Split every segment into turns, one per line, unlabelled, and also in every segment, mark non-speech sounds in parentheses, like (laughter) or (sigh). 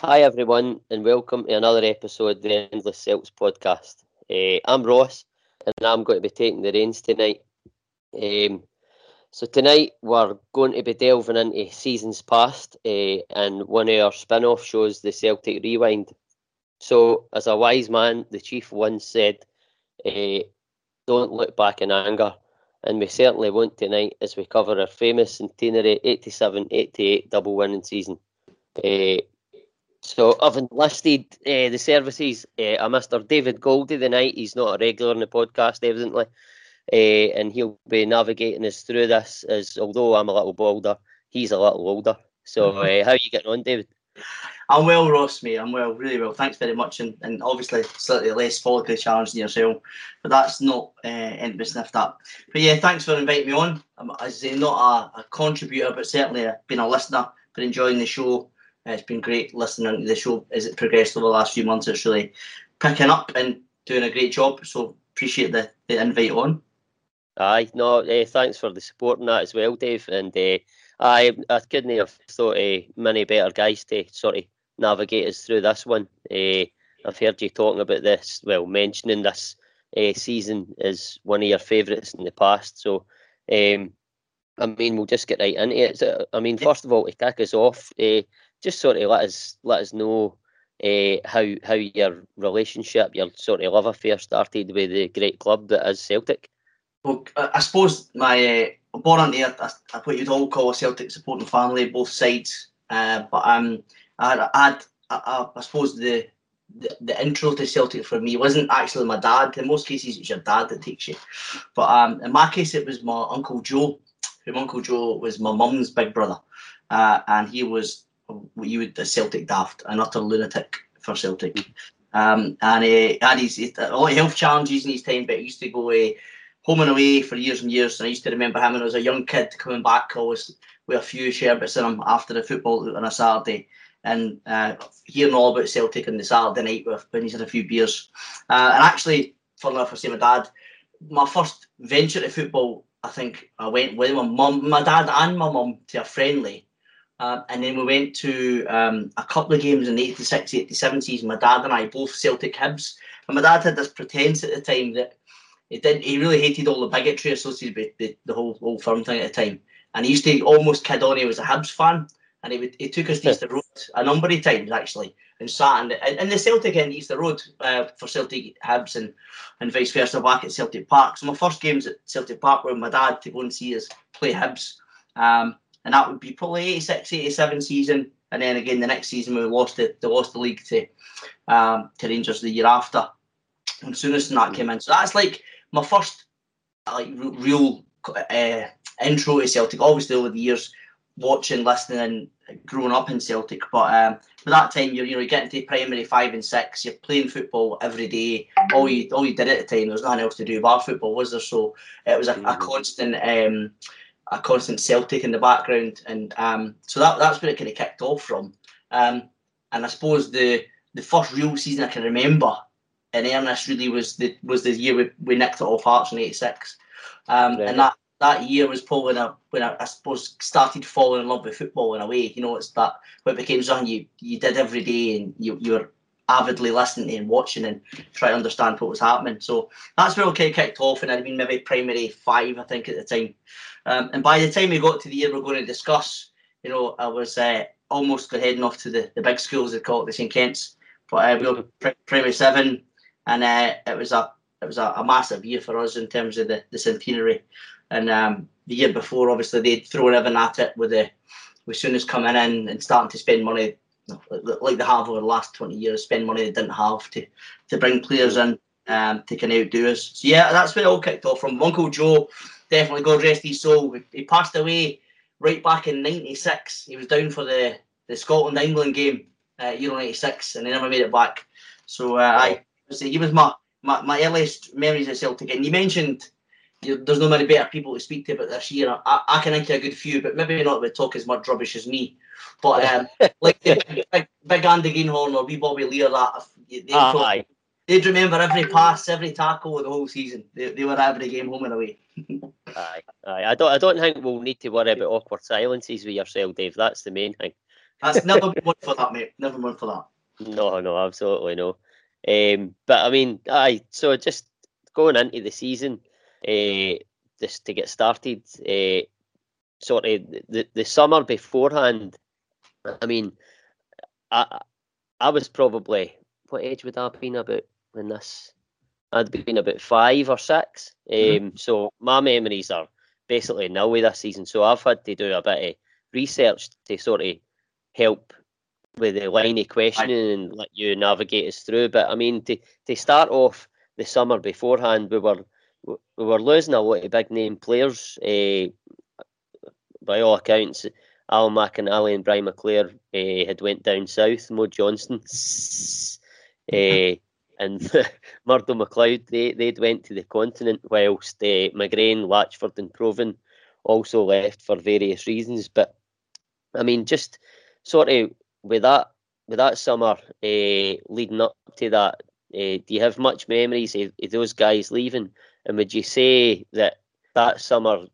Hi, everyone, and welcome to another episode of the Endless Celts podcast. Uh, I'm Ross, and I'm going to be taking the reins tonight. Um, so, tonight we're going to be delving into seasons past, uh, and one of our spin off shows, the Celtic Rewind. So, as a wise man, the chief once said, uh, Don't look back in anger. And we certainly won't tonight as we cover our famous centenary 87 88 double winning season. So I've enlisted uh, the services uh, of Mr. David Goldie tonight. He's not a regular on the podcast, evidently, uh, and he'll be navigating us through this. As although I'm a little older, he's a little older. So uh, how are you getting on, David?
I'm well, Ross, mate. I'm well, really well. Thanks very much, and, and obviously slightly less follically challenged than yourself, but that's not uh, anything to sniffed at. But yeah, thanks for inviting me on. I'm, as I say, not a, a contributor, but certainly a, been a listener. Been enjoying the show. It's been great listening to the show as it progressed over the last few months. It's really picking up and doing a great job. So appreciate the, the invite on.
Aye, no, uh, thanks for the support on that as well, Dave. And uh, I, I couldn't have thought uh, many better guys to sort of navigate us through this one. Uh, I've heard you talking about this, well, mentioning this uh, season as one of your favourites in the past. So, um, I mean, we'll just get right into it. So, I mean, first of all, to kick us off, uh, just sort of let us let us know uh, how how your relationship, your sort of love affair started with the great club that is Celtic.
Well, I suppose my uh, born into a, what you'd all call a Celtic supporting family, both sides. Uh, but um, I had, I, I, suppose the, the, the intro to Celtic for me wasn't actually my dad. In most cases, it's your dad that takes you. But um, in my case, it was my uncle Joe. Who Uncle Joe was my mum's big brother, uh, and he was what you would a Celtic daft, an utter lunatic for Celtic. Um, and he had his, a lot of health challenges in his time, but he used to go uh, home and away for years and years. And I used to remember him when I was a young kid coming back always with a few sherbets in him after the football on a Saturday and uh, hearing all about Celtic on the Saturday night with, when he's had a few beers. Uh, and actually, for enough, I say my dad, my first venture to football, I think I went with my mum, my dad, and my mum to a friendly uh, and then we went to um, a couple of games in the 86 87 season. My dad and I, both Celtic Hibs. And my dad had this pretense at the time that he didn't, he really hated all the bigotry associated with the, the whole old firm thing at the time. And he used to almost kid on he was a Hibs fan. And he, would, he took us to Easter Road a number of times actually and sat in the, in the Celtic end Easter Road uh, for Celtic Hibs and, and vice versa back at Celtic Park. So my first games at Celtic Park were with my dad to go and see us play Hibs. Um, and that would be probably 86, 87 season. And then again the next season we lost it, they lost the league to um, to Rangers the year after. And Souness than that came in, so that's like my first like real uh, intro to Celtic. Obviously over the years, watching, listening, and growing up in Celtic. But um, for that time, you're you know you're getting to primary five and six. You're playing football every day. All you all you did at the time, there was nothing else to do bar football, was there? So it was a, a mm. constant. Um, a constant Celtic in the background, and um, so that that's where it kind of kicked off from. Um, and I suppose the the first real season I can remember in earnest really was the was the year we, we nicked it off Hearts in '86, um, right. and that that year was probably when I when I, I, suppose started falling in love with football in a way. You know, it's that what became something you you did every day, and you you were avidly listening and watching and trying to understand what was happening. So that's where of kicked off, and I'd been maybe primary five, I think, at the time. Um, and by the time we got to the year we're going to discuss, you know, I was uh, almost heading off to the, the big schools, they call it the St Kent's. But uh, we were primary seven, and uh, it was a it was a, a, massive year for us in terms of the, the centenary. And um, the year before, obviously, they'd thrown everything at it with the with Souness coming in and starting to spend money like they have over the last 20 years, spend money they didn't have to to bring players in um, to kind of outdo us. So yeah, that's where it all kicked off from. Uncle Joe definitely God rest his soul. He passed away right back in '96. He was down for the the Scotland England game, uh, Euro '96, and he never made it back. So uh, I he was my, my my earliest memories of Celtic. And you mentioned there's no many better people to speak to about this year. I, I can think of a good few, but maybe not would talk as much rubbish as me. But um, (laughs) like the, big, big Andy Greenhorn or wee Bobby Lear, that they,
ah,
they'd remember every pass, every tackle of the whole season. They, they were every game home and away. (laughs)
aye, aye. I don't, I don't think we'll need to worry about awkward silences with yourself, Dave. That's the main thing.
That's never (laughs) been one for that, mate. Never one for that.
No, no, absolutely no. Um, but I mean, aye. So just going into the season, uh, just to get started, uh, sort of the the summer beforehand. I mean, I I was probably what age would I have been about when this? I'd been about five or six. Mm-hmm. Um, so my memories are basically nil with this season. So I've had to do a bit of research to sort of help with the line of questioning and let you navigate us through. But I mean, to to start off the summer beforehand, we were we were losing a lot of big name players. Uh, by all accounts, Al McInally and Brian McClair uh, had went down south. Mo Johnston uh, (laughs) and (laughs) Murdo McLeod they they'd went to the continent, whilst uh, McGrain, Latchford, and Provan also left for various reasons. But I mean, just sort of with that with that summer leading up to that, do you have much memories of, of, those guys leaving? And would you say that that summer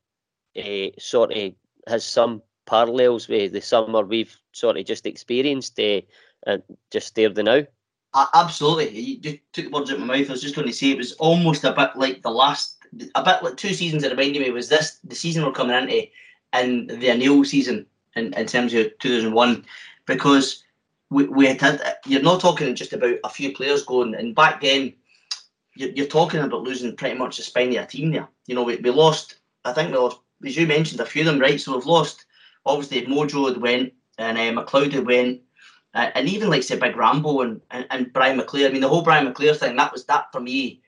uh, sort of has some parallels with the summer we've sort of just experienced uh, and just there the now?
Absolutely. You just took the words out of my mouth. I was just going to say it was almost a bit like the last, a bit like two seasons that reminded me was this, the season we're coming into and the O'Neill season in, in terms of 2001 because we, we had had, you're not talking just about a few players going, and back then, you're, talking about losing pretty much the spine of your team there. You know, we, we lost, I think we lost, as you mentioned, a few of them, right? So we've lost, obviously, Mojo had went, and uh, McLeod had went, uh, and even like say Big Rambo and, and, and Brian McClair. I mean, the whole Brian McClair thing, that was that for me,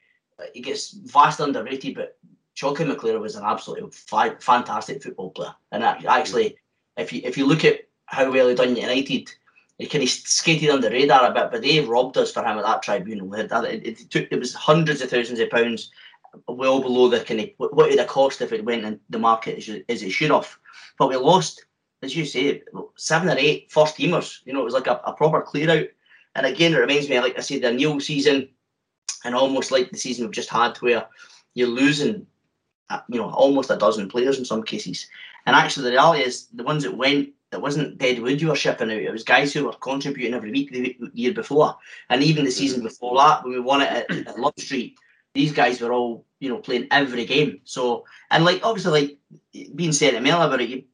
it gets vastly underrated, but Chucky McClair was an absolutely fi- fantastic football player. And actually, if you if you look at how well he done United, he kind of skated under the radar a bit, but they robbed us for him at that tribunal. It, it, it, took it was hundreds of thousands of pounds, well below the kind of what it would have cost if it went in the market as, it should have. But we lost, as you say, seven or eight first teamers. You know, it was like a, a proper clear out. And again, it reminds me, like I said, the new season, and almost like the season we've just had, where you're losing, uh, you know, almost a dozen players in some cases. And actually, the reality is the ones that went, it wasn't dead wood you were shipping out. It was guys who were contributing every week the year before, and even the season before that when we won it at, at Love Street. These guys were all, you know, playing every game. So, and like obviously, like being sentimental about it, you,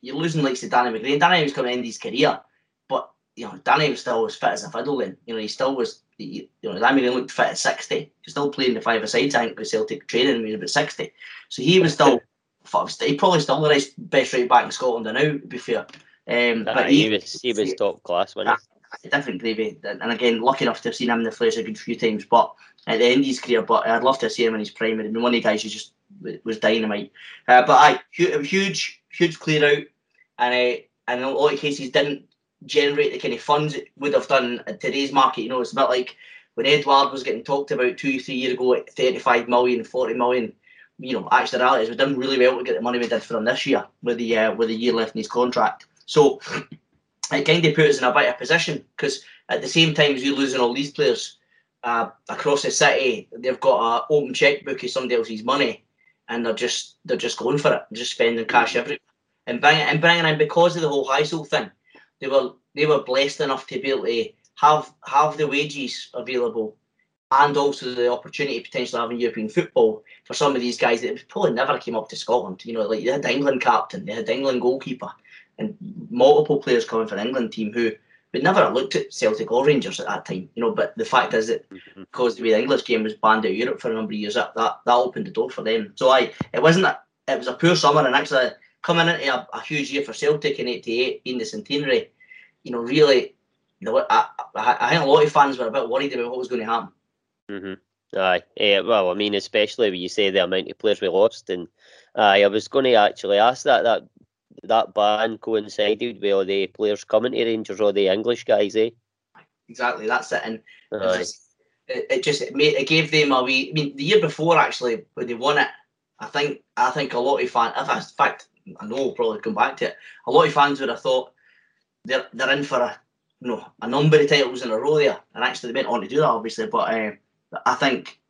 you're losing like to Danny McGrain. Danny was coming to end his career, but you know, Danny was still as fit as a fiddle. Then, you know, he still was. You know, Danny McGrain looked fit at sixty. He's still playing the five sides. I think with Celtic training when he was about sixty. So he was still (laughs) he probably still the best right back in Scotland now. To be fair, um,
but he, he, was he was top class, wasn't
he? Different gravy, and again, lucky enough to have seen him in the flesh a good few times. But at the end of his career, but I'd love to see him in his prime. And one of the guys who just was dynamite. Uh, but I huge, huge clear out, and uh, and in a lot of cases didn't generate the kind of funds it would have done in today's market. You know, it's a bit like when Edouard was getting talked about two, three years ago at 35 million, 40 million you know, actually the reality is we've done really well to get the money we did for him this year with the uh, with the year left in his contract. So it kind of puts us in a better position because at the same time as you're losing all these players uh, across the city, they've got an open checkbook of somebody else's money, and they're just they're just going for it, just spending cash mm. everywhere and bringing and bringing in because of the whole Heysel thing. They were they were blessed enough to be able to have have the wages available and also the opportunity potentially having European football for some of these guys that probably never came up to Scotland. You know, like they had the England captain, they had the England goalkeeper, and multiple players coming for the England team who would never have looked at Celtic or Rangers at that time. You know, but the fact is that mm-hmm. because the way the English game was banned out of Europe for a number of years, that that, that opened the door for them. So I, it wasn't a, it was a poor summer, and actually coming into a, a huge year for Celtic in '88 in the centenary, you know, really. You know, I, I, I think a lot of fans were a bit worried about what was going to happen.
Mm-hmm. Aye, yeah, well, I mean, especially when you say the amount of players we lost, and aye, I was going to actually ask that that that ban coincided with all the players coming to Rangers, all the English guys, eh?
Exactly, that's it, and it just, it, it just it, made, it gave them a wee. I mean, the year before actually when they won it, I think I think a lot of fans. In fact, I know we'll probably come back to it. A lot of fans would have thought they're they're in for a you know a number of titles in a row there, and actually they went on to do that, obviously, but. Uh, I think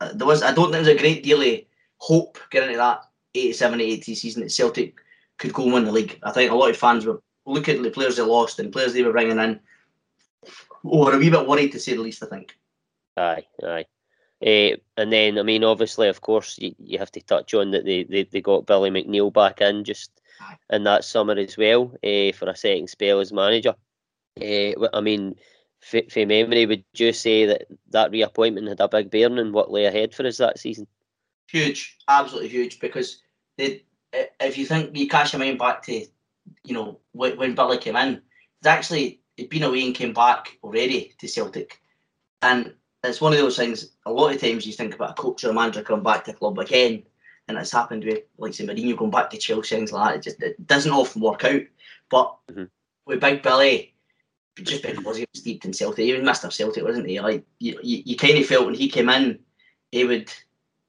uh, there was I don't think there's a great deal of hope getting into that 87 80 season at Celtic could go and win the league. I think a lot of fans were look at the players they lost and players they were bringing in, oh, we're a wee bit worried to say the least. I think.
Aye, aye. Uh, and then, I mean, obviously, of course, you, you have to touch on that they, they, they got Billy McNeill back in just aye. in that summer as well uh, for a second spell as manager. Uh, I mean, for memory, would you say that that reappointment had a big bearing in what lay ahead for us that season?
Huge, absolutely huge. Because they, if you think you cast your mind back to, you know, when, when Billy came in, it's actually he'd been away and came back already to Celtic, and it's one of those things. A lot of times you think about a coach or a manager coming back to a club again, and it's happened with like say Mourinho going back to Chelsea, things like that. It just it doesn't often work out. But mm-hmm. with Big Billy, just because he was steeped in Celtic, even Mister Celtic, wasn't he? Like you, you, you kind of felt when he came in, he would,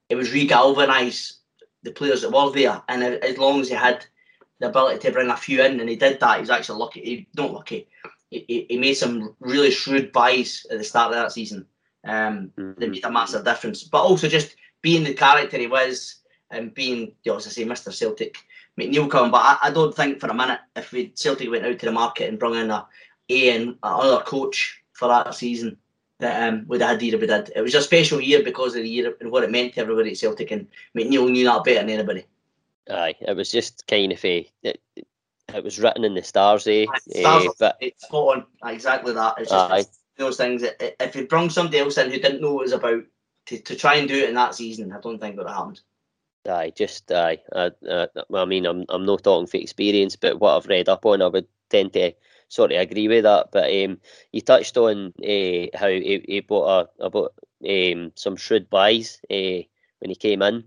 it was re-galvanise the players that were there, and as long as he had the ability to bring a few in, and he did that, he's actually lucky. He, not lucky. He, he made some really shrewd buys at the start of that season um, mm-hmm. that made a massive difference. But also just being the character he was and being, you know, as I say, Mr. Celtic, McNeill coming. But I, I don't think for a minute if we Celtic went out to the market and brought in a A and another coach for that season that um, have had the year we did. It was a special year because of the year and what it meant to everybody at Celtic, and McNeill knew that better than anybody.
Aye, it was just kind of a. It, it was written in the stars, eh?
Stars, uh, but it's spot on. Exactly that. It's just aye those things. If you bring somebody else in who didn't know what it was about to, to try and do it in that season, I don't think it would have happened.
Aye, just aye. I, uh, I mean, I'm I'm not talking for experience, but what I've read up on, I would tend to sort of agree with that. But um, you touched on uh, how he, he bought a about um, some shrewd buys uh, when he came in.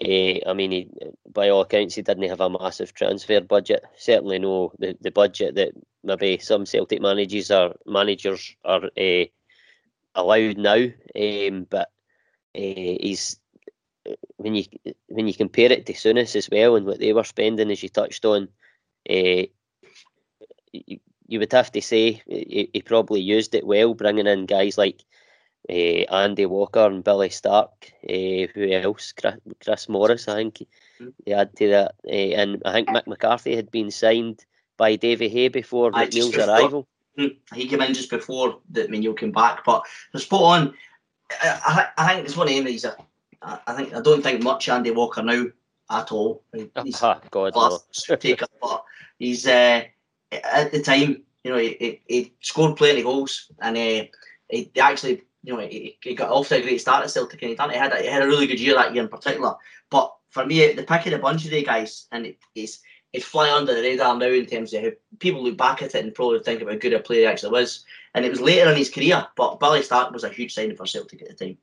Uh, I mean, he, by all accounts, he didn't have a massive transfer budget. Certainly, no the, the budget that maybe some Celtic managers are managers are uh, allowed now. Um, but uh, he's when you when you compare it to Souness as well and what they were spending, as you touched on, you, you, would have to say he, he probably used it well, bringing in guys like uh, Andy Walker and Billy Stark. Uh, who else? Chris, Chris, Morris, I think. They add to that, uh, and I think Mick McCarthy had been signed by Davy Hay before McNeill's arrival.
Hmm, he came in just before that McNeill came back, but the spot on. I, I, think it's one of these. I think I don't think much Andy Walker now at all.
He's oh, (laughs) God, no.
taker, but he's uh, at the time, you know, he, he, scored plenty of goals, and uh, he actually you know, he, he got off to a great start at Celtic and he, done, he, had a, he had a really good year that year in particular. But for me, the pick of the bunch of the guys, and it, it's it's flying under the radar now in terms of how people look back at it and probably think about how good a player he actually was. And it was later in his career, but Billy Stark was a huge signing for Celtic at the time.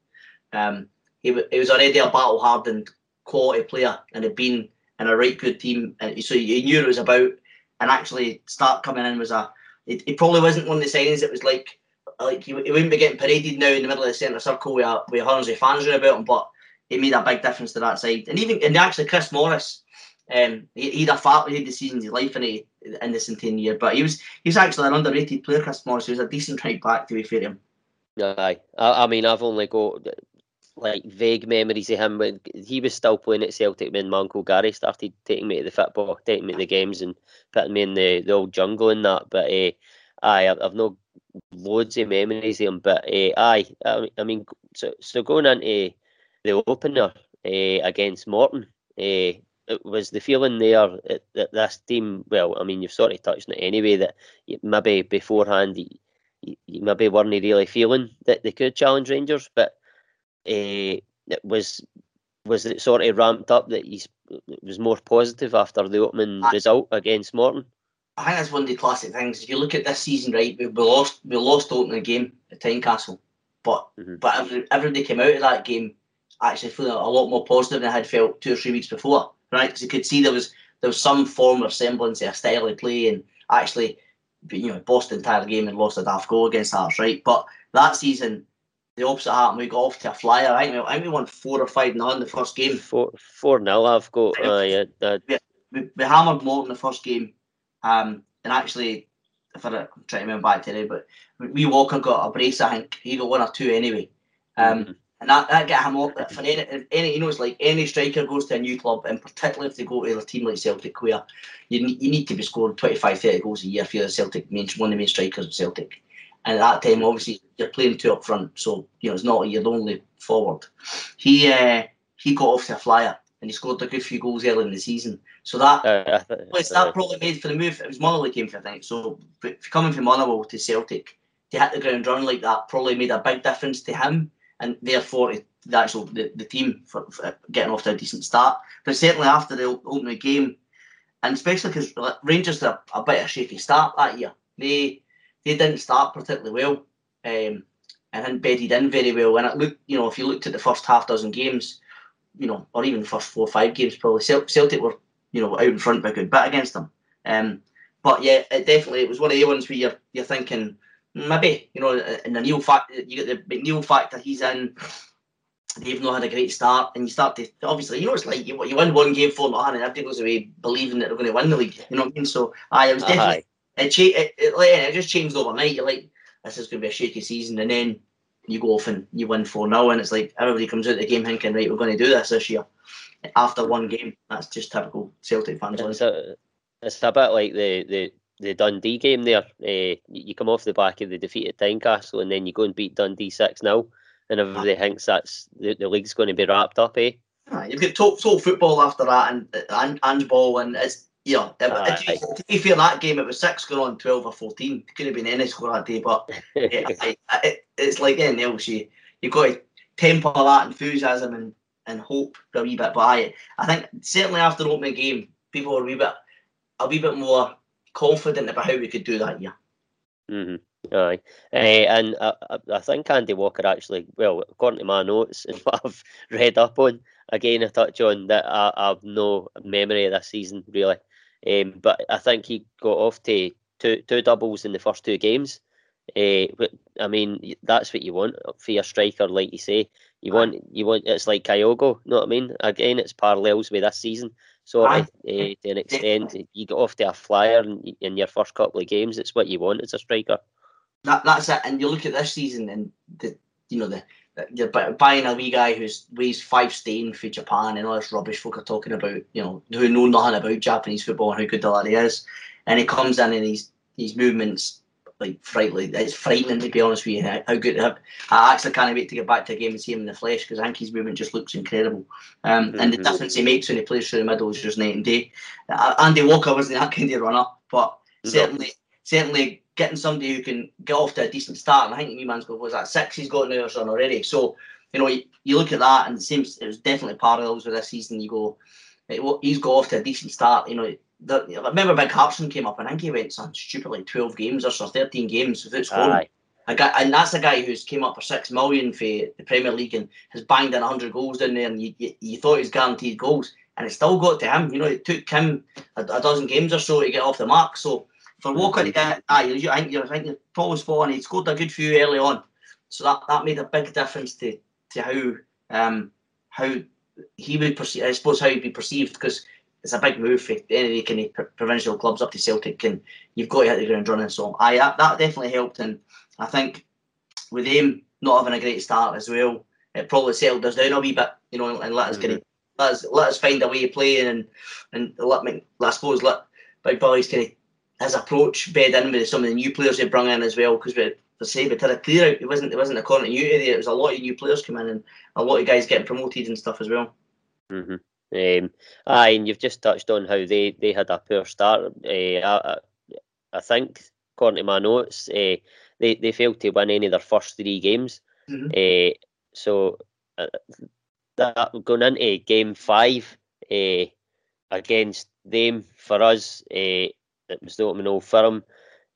Um, he, he was already a battle hardened quality player and had been in a right good team, and so he knew it was about. And actually, Stark coming in was a. It, probably wasn't one of the signings that was like like he, he wouldn't be getting paraded now in the middle of the centre circle with, with hundreds of fans around about him, but it made a big difference to that side. And even and actually Chris Morris, um, he, he had a fat he had the season of his life in it in the centennial year, but he was he was actually an underrated player. Chris Morris, he was a decent right back to be fair to him.
Aye, I, I mean I've only got like vague memories of him when he was still playing at Celtic when my uncle Gary started taking me to the football, taking me to the games and putting me in the, the old jungle and that. But uh, aye, I've, no loads of memories of him. But uh, aye, I, I, mean, so, so going into the opener uh, against Morton, uh, it was the feeling there that this team, well, I mean, you've sort of touched on it anyway, that maybe beforehand you, you maybe weren't really feeling that they could challenge Rangers, but uh, it was was it sort of ramped up that he was more positive after the opening result against Morton.
I think that's one of the classic things. If you look at this season, right, we, we lost we lost opening game at Tynecastle, but mm-hmm. but every, everybody came out of that game actually feeling a lot more positive than I had felt two or three weeks before, right? Because you could see there was there was some form of semblance of a style of play, and actually, you know, bossed the entire game and lost a daft goal against Hearts, right? But that season, the opposite happened. We got off to a flyer. I think we, I think we won four or five nil in the first game.
Four four nil. I've got. Uh, yeah,
we, we, we hammered Morton the first game um, and actually, if I, am trying to remember back today, but we Walker got a brace. I think he got one or two anyway. Um, mm-hmm. and that, that get him off. For any, if any, you know, it's like any striker goes to a new club, and particularly if they go to a team like Celtic, where you need, you need to be scoring 25, 30 goals a year for the Celtic main one of the main strikers of Celtic. And at that time, obviously, you're playing two up front, so you know it's not you're the only forward. He uh, he got off to a flyer and he scored a good few goals early in the season. So that uh, th- that probably made for the move. It was Motherwell came for, I think. So coming from Motherwell to Celtic to hit the ground running like that probably made a big difference to him and therefore the actual the, the team for, for getting off to a decent start. But certainly after the opening game, and especially because Rangers had a, a bit of a shaky start that year. They they didn't start particularly well. Um, and hadn't bedded in very well. And it looked, you know, if you looked at the first half dozen games, you know, or even the first four or five games, probably Celtic were, you know, out in front by a good bit against them. Um, but yeah, it definitely it was one of the ones where you're you're thinking maybe you know in the Neil fact you get the McNeill factor he's in. They've not had a great start, and you start to obviously you know it's like you, you win one game for nothing, and everybody goes away believing that they're going to win the league. You know what I mean? So I was definitely it, cha- it, it, it just changed overnight. You're like this is going to be a shaky season, and then you go off and you win 4 0, and it's like everybody comes out of the game thinking, right, we're going to do this this year. After one game, that's just typical Celtic fans.
It's a, it's a bit like the, the, the Dundee game there. Uh, you come off the back of the defeated Tynecastle, and then you go and beat Dundee 6 0, and everybody ah. thinks that's the, the league's going to be wrapped up, eh?
Ah, you've got top football after that, and and, and ball, and it's yeah, uh, to, be fair, that game it was six going on twelve or fourteen. It could have been any score that day, but it, (laughs) it, it, it's like anything else. You you got to temper that enthusiasm and, and hope for a wee bit. But I I think certainly after the opening game, people were a wee bit a wee bit more confident about how we could do that year.
Mm-hmm. Aye, uh, and I, I think Andy Walker actually, well, according to my notes and (laughs) what I've read up on, again, I touch on that I, I have no memory of this season really. Um, but I think he got off to two two doubles in the first two games. Uh, I mean, that's what you want for your striker, like you say. You want you want it's like Kyogo, you know what I mean? Again, it's parallels with this season. So uh, to an extent, you get off to a flyer in, in your first couple of games. It's what you want as a striker.
That that's it. And you look at this season, and the you know the you're buying a wee guy who's weighs five stone for Japan and all this rubbish folk are talking about, you know, who know nothing about Japanese football and how good the lad is. And he comes in and he's these movements like frightening. It's frightening to be honest with you. How good I actually can't wait to get back to a game and see him in the flesh because I think his movement just looks incredible. Um, mm-hmm. And the mm-hmm. difference he makes when he plays through the middle is just night and day. Uh, Andy Walker wasn't that kind of runner, but no. certainly, certainly getting somebody who can get off to a decent start. And I think Newman's got was that six he's got now or something already. So you know you, you, look at that and it seems it was definitely parallels with this season. You go, he's got off to a decent start. You know, the, I remember Big Hartson came up and I think he went some stupid like twelve games or so, thirteen games without scoring. Aye. A guy, and that's a guy who's came up for six million for the Premier League and has banged in hundred goals down there, and you, you, you thought he was guaranteed goals, and it still got to him. You know, it took him a, a dozen games or so to get off the mark. So for Walker to get, I think you're, I think you're on. He scored a good few early on, so that, that made a big difference to to how um how he would perceive. I suppose how he'd be perceived because it's a big move for any kind of provincial clubs up to Celtic, and you've got to hit the ground running. So I that, that definitely helped, and I think with him not having a great start as well, it probably settled us down a wee bit, you know, and let us mm-hmm. get let us let us find a way of playing and and let me I suppose let Big Boys kind of his approach bed in with some of the new players they brought in as well because we for say we had a clear out. It wasn't it wasn't a continuity there. It was a lot of new players coming in and a lot of guys getting promoted and stuff as well.
Mm-hmm. Um, aye, and you've just touched on how they, they had a poor start. Uh, I, I think, according to my notes, uh, they they failed to win any of their first three games. Mm-hmm. Uh, so uh, that going into game five against them for us, it was the opening old firm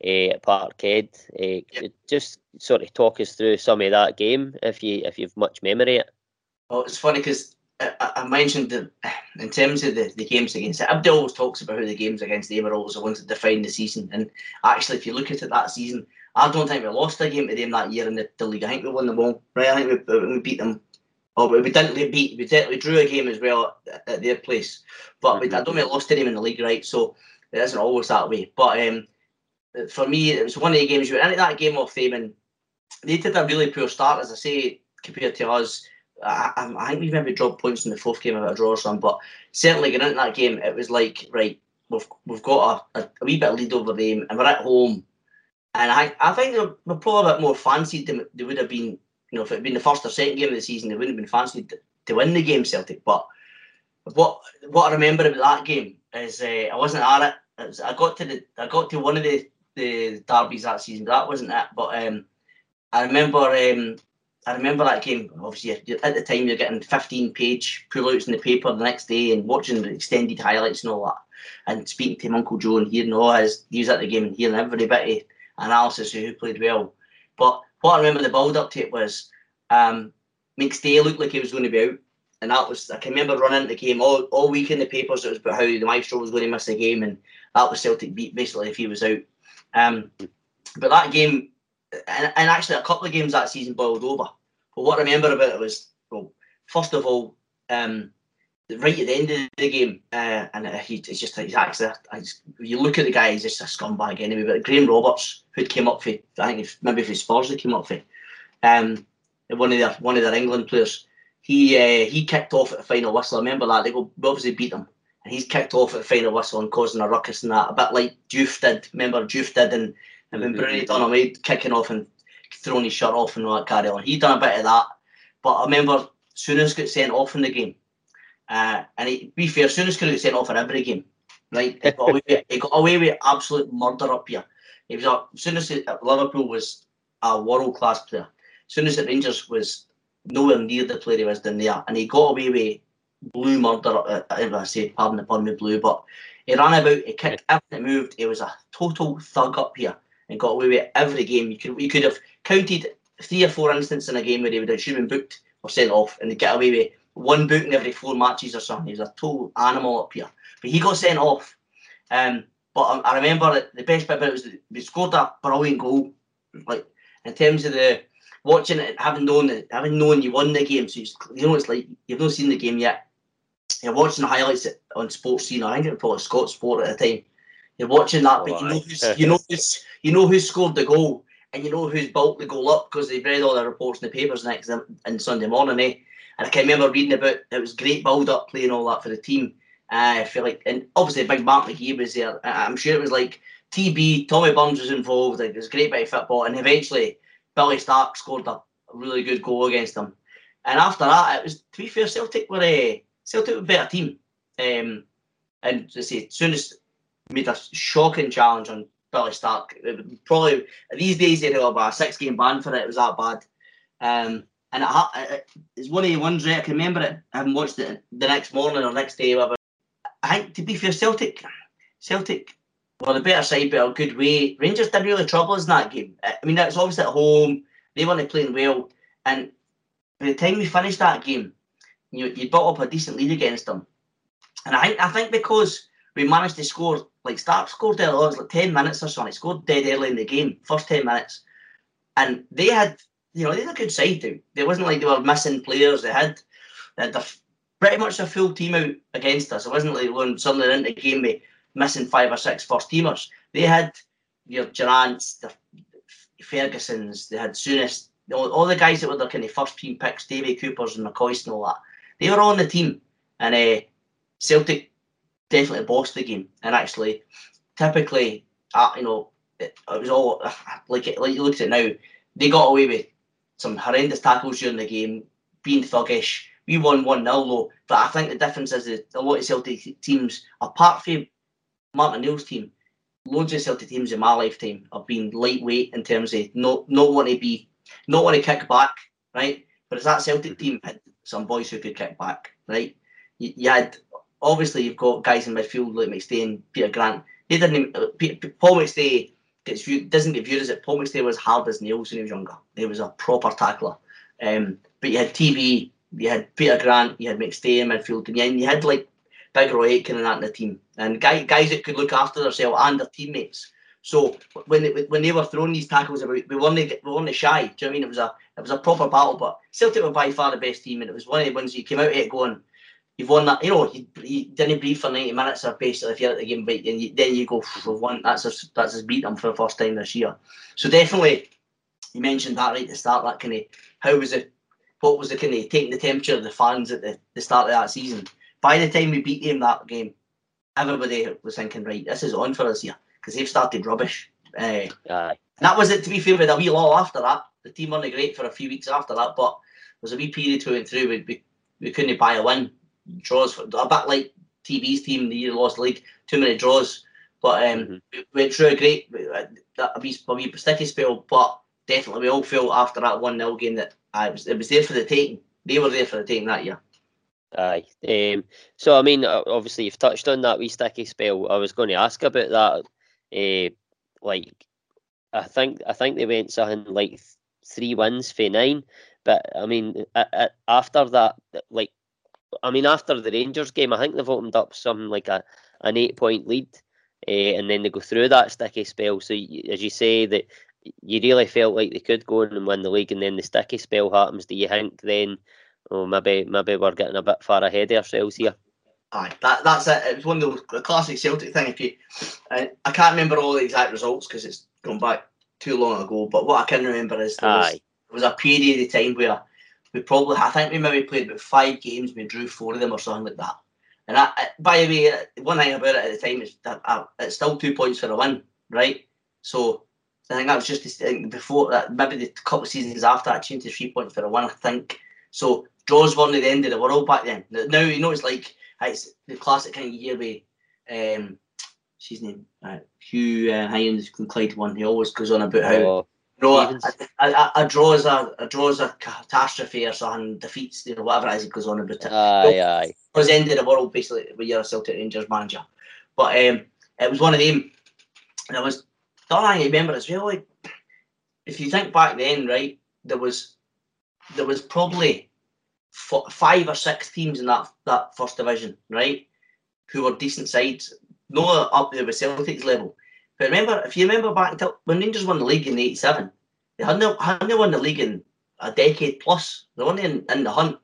uh, at Parkhead. Uh, yep. Just sort of talk us through some of that game if you if you've much memory. It.
Well, it's funny because I, I, mentioned that in terms of the, the games against it, Abdul always talks about how the games against them are always the ones that define the season. And actually, if you look at it that season, I don't think we lost a game to them that year in the, the league. I think we won them all. Right? I think we, we beat them Oh, but we didn't beat. We, we drew a game as well at their place, but we, I don't think we lost to them in the league, right? So it isn't always that way. But um, for me, it was one of the games you went into that game off them and they did a really poor start. As I say, compared to us. I, I, think we maybe dropped points in the fourth game of a draw or something, but certainly getting into that game, it was like right, we've we've got a, a, a wee bit of lead over them, and we're at home, and I I think they're, probably a bit more fancied than they would have been. You know, if it had been the first or second game of the season, they wouldn't have been fancied to, to win the game, Celtic. But what what I remember about that game is uh, I wasn't at it. Was, I got to the I got to one of the the derbies that season. That wasn't it, but um, I remember um, I remember that game. Obviously, at the time you're getting 15 page pullouts in the paper the next day and watching the extended highlights and all that, and speaking to Uncle Joe and hearing all his views at the game and hearing every bit of analysis of who played well. But what I remember the build up to it was um, McStay looked like he was going to be out. And that was, I can remember running the game all, all week in the papers. It was about how the Maestro was going to miss the game, and that was Celtic beat basically if he was out. Um, but that game, and, and actually a couple of games that season boiled over. But what I remember about it was, well, first of all, um, right at the end of the game, uh, and he, it's just he's actually, you look at the guy, he's just a scumbag anyway. But Graham Roberts, who'd came up for, I think if, maybe for Spurs, he came up for, um, one of their one of their England players. He uh, he kicked off at the final whistle. I remember that they obviously beat them, and he's kicked off at the final whistle and causing a ruckus and that, a bit like Diouf did. Remember Diouf did, and and when mm-hmm. Bruni done away kicking off and throwing his shirt off and all that carry on. He done a bit of that, but I remember Souness got sent off in the game. Uh, and he, be fair, Souness could have sent off in every game, right? He got, away with, he got away with absolute murder up here. He was a, Souness at Liverpool was a world class player. Souness at Rangers was nowhere near the player he was down there, and he got away with blue murder. Uh, I say, pardon the pun with blue, but he ran about, he kicked everything moved. He was a total thug up here and got away with every game. You could you could have counted three or four instances in a game where he would have been booked or sent off, and they get away with one booking every four matches or something. He was a total animal up here, but he got sent off. Um, but I, I remember that the best bit about it was we scored a brilliant goal. Like in terms of the watching it, having known that, having known you won the game, so you know it's like you've not seen the game yet. You're watching the highlights on Sportscene. I think it was probably Scotsport at the time. You're watching that, but you know who's you know who's you know who scored the goal, and you know who's bulked the goal up because they've read all the reports in the papers next and Sunday morning, eh? And I can remember reading about it was great build up playing all that for the team. Uh, I feel like, and obviously Big Mark McGee was there. I'm sure it was like TB, Tommy Burns was involved. Like it was great bit of football, and eventually Billy Stark scored a really good goal against them. And after that, it was to be fair, Celtic were uh, Celtic were a better team. Um, and say, as Souness made a shocking challenge on Billy Stark. Probably these days they'd have about a six game ban for it. It was that bad. Um, and it, it, it's one of the ones right. I can remember it. I haven't watched it the next morning or next day. Whatever. I think to be fair, Celtic, Celtic were the better side but a good way. Rangers didn't really trouble us in that game. I mean, it's obviously at home. They weren't playing well, and by the time we finished that game, you you built up a decent lead against them. And I I think because we managed to score like Stark scored early on, it like 10 minutes or something. He scored dead early in the game, first 10 minutes. And they had, you know, they had a good side too. It wasn't like they were missing players. They had, they had pretty much a full team out against us. It wasn't like when suddenly into the game with missing five or six first teamers. They had your Durrants, the Fergusons, they had Souness, all, all the guys that were the kind of first team picks, Davy Coopers and McCoist and all that. They were on the team. And uh, Celtic definitely bossed the game. And actually, typically, uh, you know, it, it was all like like you look at it now. They got away with some horrendous tackles during the game, being thuggish. We won one 0 though, but I think the difference is that a lot of Celtic teams, apart from Martin O'Neill's team, loads of Celtic teams in my lifetime have been lightweight in terms of not not want to be not want to kick back, right? But it's that Celtic team had some boys who could kick back, right? You, you had obviously you've got guys in midfield like McStay and Peter Grant. He didn't. Uh, Paul McStay gets viewed, doesn't get viewed as it. Paul McStay was hard as nails when he was younger. He was a proper tackler. Um, but you had TB, you had Peter Grant, you had McStay in midfield, and you had like Big Roy Aitken and that in the team, and guys, guys that could look after themselves and their teammates. So when they, when they were throwing these tackles we weren't we weren't shy. Do you know what I mean? It was a it was a proper battle. But Celtic were by far the best team, and it was one of the ones you came out of it going, you've won that. You know, you, you didn't breathe for ninety minutes or basically if you're at the game, but you, then you go for one. That's a, that's his beat them for the first time this year. So definitely, you mentioned that right at the start. That kind of how was it? what was the kind of taking the temperature of the fans at the, the start of that season. By the time we beat them that game, everybody was thinking, right, this is on for us here because they've started rubbish. Uh,
Aye.
that was it. To be fair, with a wee lull after that, the team weren't great for a few weeks after that, but there was a wee period we went through. We, we, we couldn't buy a win, draws for, a bit like TB's team the year lost the league, too many draws. But um,
Mhm.
we went through a great uh, that a wee, a wee sticky spell, but definitely we all felt after that one 0 game that I was it was there for the taking. They were there for the taking that year.
Aye. Um, so I mean, obviously you've touched on that wee sticky spell. I was going to ask about that. Uh, like, I think I think they went something like three wins for nine. But I mean, after that, like, I mean, after the Rangers game, I think they've opened up something like a an eight point lead, uh, and then they go through that sticky spell. So as you say that. You really felt like they could go and win the league, and then the sticky spell happens. Do you think then Oh, maybe maybe we're getting a bit far ahead of ourselves here.
Aye, that that's it. It was one of the classic Celtic thing. If you, I, I can't remember all the exact results because it's gone back too long ago. But what I can remember is there was, there was a period of time where we probably, I think we maybe played about five games, we drew four of them or something like that. And I, I- by the way, one thing about it at the time is that uh, it's still two points for a win, right? So I think that was just before that. Maybe the couple of seasons after I changed to three points for a win. I think so. Draws weren't the end of the world back then. Now you know it's like it's the classic kind of year where um, his name? Uh, Hugh uh, Hines and Clyde one. He always goes on about how
Oh,
no, a, draw is a, a draw is a catastrophe or something, defeats you know whatever it is he goes on about it.
aye, aye.
It was the end of the world basically when you're a Celtic Rangers manager. But um, it was one of them. And I was don't I remember as well. Like, if you think back then, right, there was there was probably f- five or six teams in that that first division, right, who were decent sides, not up there with Celtic's level. But remember, if you remember back until when Rangers won the league in '87, they hadn't hadn't won the league in a decade plus. They weren't in, in the hunt.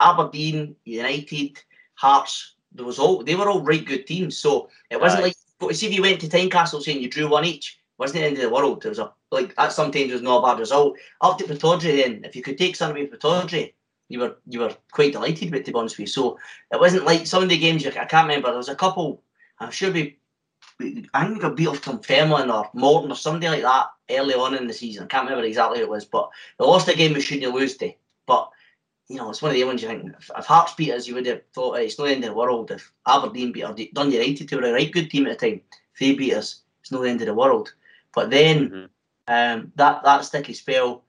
Aberdeen, United, Hearts, there was all they were all right good teams. So it wasn't
Aye.
like but see if you went to Tynecastle saying you drew one each, wasn't the end of the world. It was a like that sometimes was not a bad result. Up to Pittodrie then, if you could take something from Pittodrie, you were you were quite delighted with to be honest with you. So it wasn't like some of the games you, I can't remember. There was a couple. I'm sure we. we I think we got beat off Dunfermline or Morton or somebody like that early on in the season. I can't remember exactly who it was, but we lost a game we shouldn't lose to. But you know, it's one of the ones you think if, if Hearts beat us, you would have thought "Hey, it's not the end of the world. If Aberdeen beat or Dun United, who were a right good team at the time, if they beat us, it's not the end of the world. But then
Mhm.
um, that that sticky spell,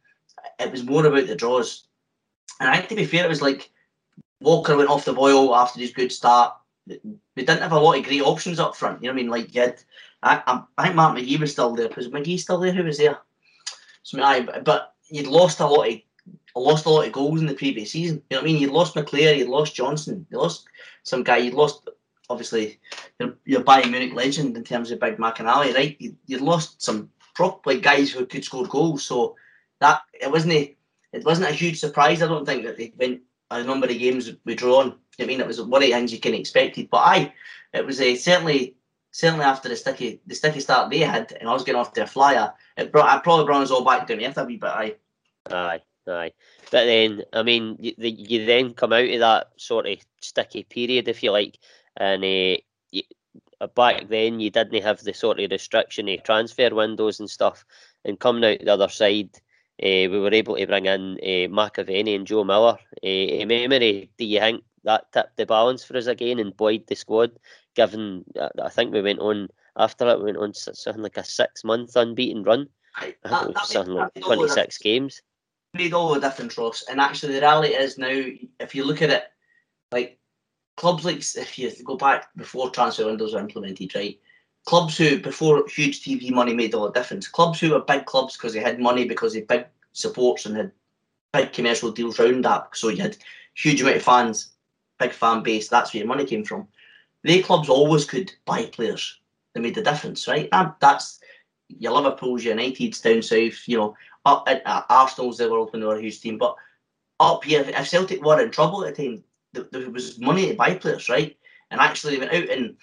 it was more about the draws. And I think to be fair, it was like Walker went off the boil after his good start. We didn't have a lot of great options up front. You know what I mean? Like had, I, I, I think Mark McGee was still there. Was McGee still there? Who was there? So, I, but you'd lost a lot of lost a lot of goals in the previous season. You know what I mean? You'd lost McClair, you'd lost Johnston, you lost some guy, you'd lost obviously your, your Bayern Munich legend in terms of Big McInally, right? You you lost some prop like guys who could score goals. So that it wasn't it wasn't a huge surprise. I don't think that they went a number of games we drawn. You know what I mean, it was one of the things you can expected. But aye, it was a certainly certainly after the sticky the sticky start they had, and I was getting off a flyer. It brought I probably brought us all back down earth a wee bit. Aye.
Aye, aye. But then, I mean, you, you then come out of that sort of sticky period, if you like, and you, uh, back then you didn't have the sort of restriction of transfer windows and stuff. And coming out the other side, we were able to bring in uh, McAvennie and Joe Miller. Uh, memory, do you think that tipped the balance for us again and buoyed the squad? Given, uh, I think we went on after that, we went on something like a six month unbeaten run. I
That-
it
that
was something
made-
like
that made all the
26 games.
made all the difference, Ross. And actually, the reality is now, if you look at it, like clubs like if you go back before transfer windows were implemented, right? Clubs who before huge TV money made all the difference. Clubs who were big clubs because they had money because they had big supports and had big commercial deals round that. So you had huge amount of fans, big fan base. That's where your money came from. They clubs always could buy players They made the difference, right? And that's your Liverpool's, your United's down south, you know, up at uh, Arsenal's they were open, they were a huge team. But up here, if Celtic were in trouble at the time, th- there was money to buy players, right? And actually, they went out and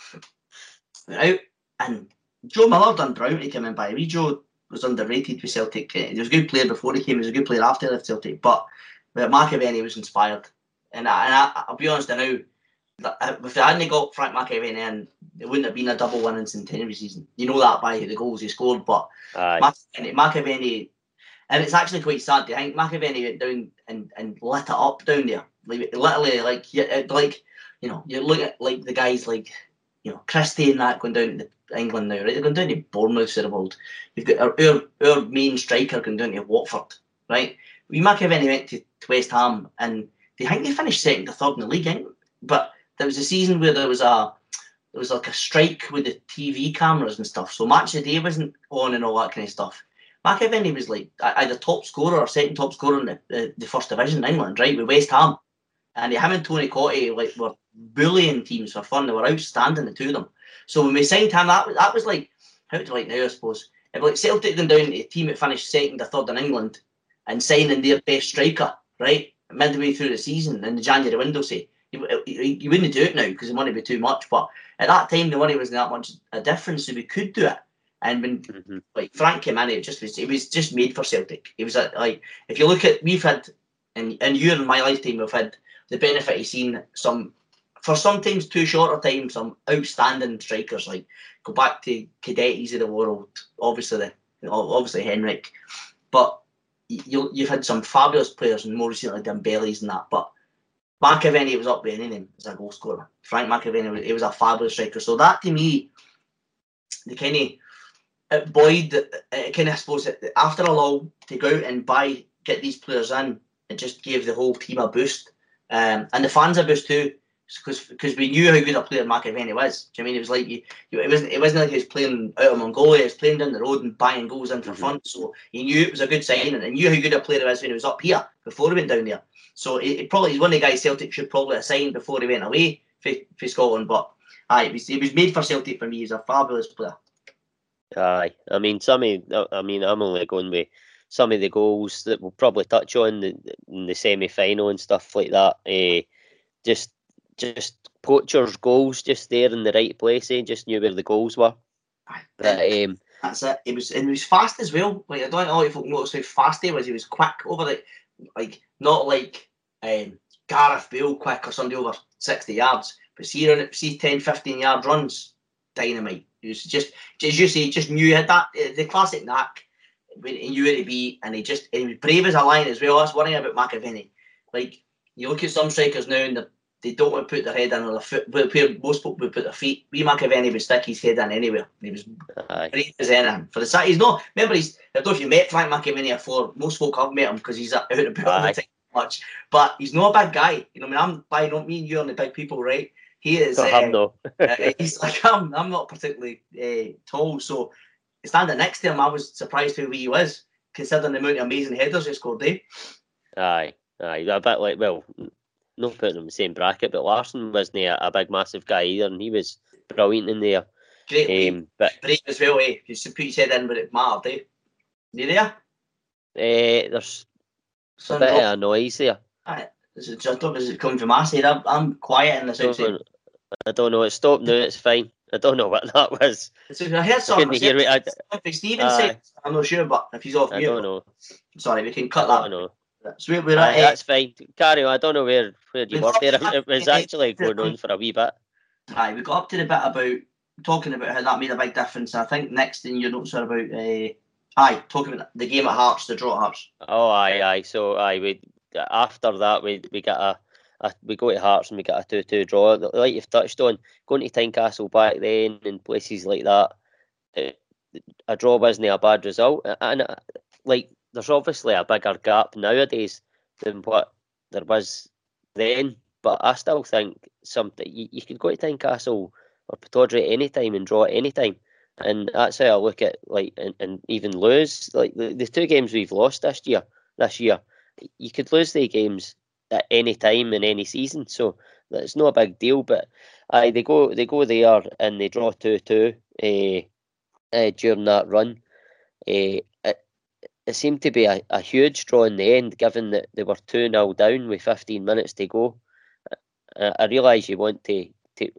went out and Joe Miller done brown to come in by. Wee Joe was underrated with Celtic. Uh, He was a good player before he came. He was a good player after he left Celtic. But but McAvennie was inspired, and I, and I, will be honest, I know if they hadn't got Frank McAvennie in, it wouldn't have been a double winning centenary season. You know that by the goals he scored, but McAvennie, McAvennie, and it's actually quite sad. I think McAvennie went down and, and lit it up down there, like, literally like like you know you look at like the guys like you know Christie and that going down to England now, right? They're going down to Bournemouth of the world. You've got our, our, our main striker going down to Watford, right? We McAvennie went to, to West Ham and they think they finished second or third in the league, but there was a season where there was a there was like a strike with the TV cameras and stuff. So match of the day wasn't on and all that kind of stuff. McAvennie was like either top scorer or second top scorer in the, the, the first division in England, right, with West Ham. And him and Tony Cottee like were bullying teams for fun. They were outstanding the two of them. So when we signed him, that was that was like how to like now I suppose. If like Celtic going down to a team that finished second or third in England and signing their best striker, right, midway through the season in the January window, say you, you wouldn't do it now because the money would be too much. But at that time, the money wasn't that much a difference, so we could do it. And when mm-hmm. like Frank came in, it just was it was just made for Celtic. It was a, like if you look at we've had in in your and my lifetime, we've had the benefit of seeing some for sometimes too short a time some outstanding strikers like go back to cadets of the world, obviously the obviously Henrik, but you you've had some fabulous players and more recently Dembele's and that, but McAvennie was up there anything as a goal scorer. Frank McAvennie, he was a fabulous striker. So that to me, the kind of Boyd, uh, kind of I suppose after a lull to go out and buy, get these players in, it just gave the whole team a boost, um, and the fans a boost too, because we knew how good a player McAvennie was. Do you I mean it was like you, you, it wasn't it wasn't like he was playing out of Mongolia, he was playing down the road and buying goals in for mm-hmm. fun. So he knew it was a good signing and he knew how good a player he was when he was up here before he went down there. So it, it probably he's one of the guys Celtic should probably assign before he went away for, for Scotland. But aye, it was, it was made for Celtic for me. He's a fabulous player.
Aye, I mean, some of, I mean, I'm only going with some of the goals that we'll probably touch on the, in the semi final and stuff like that. Uh, just, just poachers' goals, just there in the right place. Eh? Just knew where the goals were.
But, um, that's it. It was, and he was fast as well. Like I don't know if folk noticed how fast he was. He was quick over the like not like um, Gareth Bale quick or somebody over 60 yards, but see, see 10, 15 yard runs, dynamite. He was just, as you say, just knew he had that, uh, the classic knack. He knew where to be, and he just, and he was brave as a lion as well. That's one thing about McAvennie. Like, you look at some strikers now and they don't want to put their head in or their foot, where most people would put their feet. We McAvennie would stick his head in anywhere. He was Aye. great as anything. For the side, he's not, remember, he's, I don't know if you met Frank McAvennie before, most folk have met him because he's out and about the much, but he's not a big guy. You know, I mean, I'm by not me and you are the big people, right? He is. Uh, no. uh, (laughs) (laughs) he's like I'm. I'm not particularly uh, tall, so standing next to him, I was surprised who he was, considering the amount of amazing headers he scored. Eh?
Aye, aye, a bit like well, not putting him in the same bracket, but Larsson wasn't a, a big, massive guy either, and he was brilliant in there.
Great, um, but great as well, eh? You should put his head in, but it mattered, eh? You there?
Uh, there's a bit of a noise there.
Aye. Is it just is it coming from my side? I'm, I'm quiet in the south side.
I don't know. It's stopped now. It's fine. I don't know what (laughs) that was.
I heard something. I hear it. If Stephen said, I'm not sure, but if he's off
mute, I don't know.
Sorry, we can cut that. I know.
So we're, we're Aye, at, that's fine. Carry on. I don't know where, where you were there. It was actually going on for a wee bit.
Aye, we got up to the bit about talking about how that made a big difference. I think next in your notes are about uh, Aye, talking about the game at Hearts, the draw at Hearts.
Oh, aye, aye. So, aye, we after that we we get a, a we go to Hearts and we get a two-two draw. Like you've touched on, going to Tynecastle back then and places like that, eh, a draw wasn't a bad result. And uh, like, there's obviously a bigger gap nowadays than what there was then. But I still think something you, you could go to Tynecastle or Pittodrie any time and draw any time and that's how I look at like and, and even lose like the, the two games we've lost this year. This year, you could lose the games at any time in any season, so it's not a big deal. But uh, they go they go there and they draw two two uh, uh, during that run. Uh, it, seemed to be a, a huge draw in the end, given that they were two 0 down with fifteen minutes to go. I, I realise you want to, to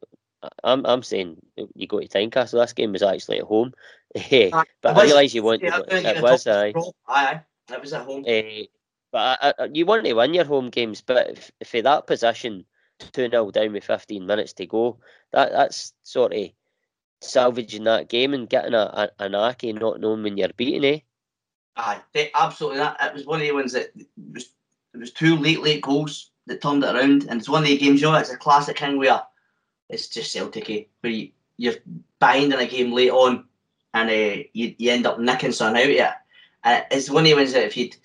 I'm I'm saying you go to Tynecastle. This game was actually at home, (laughs) but I realise you want yeah, it was aye.
Aye, that was at home. Uh,
But I, I, you want to win your home games, but if, if for that position, 2 0 down with 15 minutes to go, that that's sort of salvaging that game and getting a, a, an Aki not knowing when you're beating, eh?
Aye, absolutely. That it was one of the ones that was it was two late late goals that turned it around, and it's one of the games. You know, it's a classic thing where it's just Celtic, eh? where you, you're behind in a game late on, and uh, you, you end up nicking something out of it. And it's one of the ones that if you'd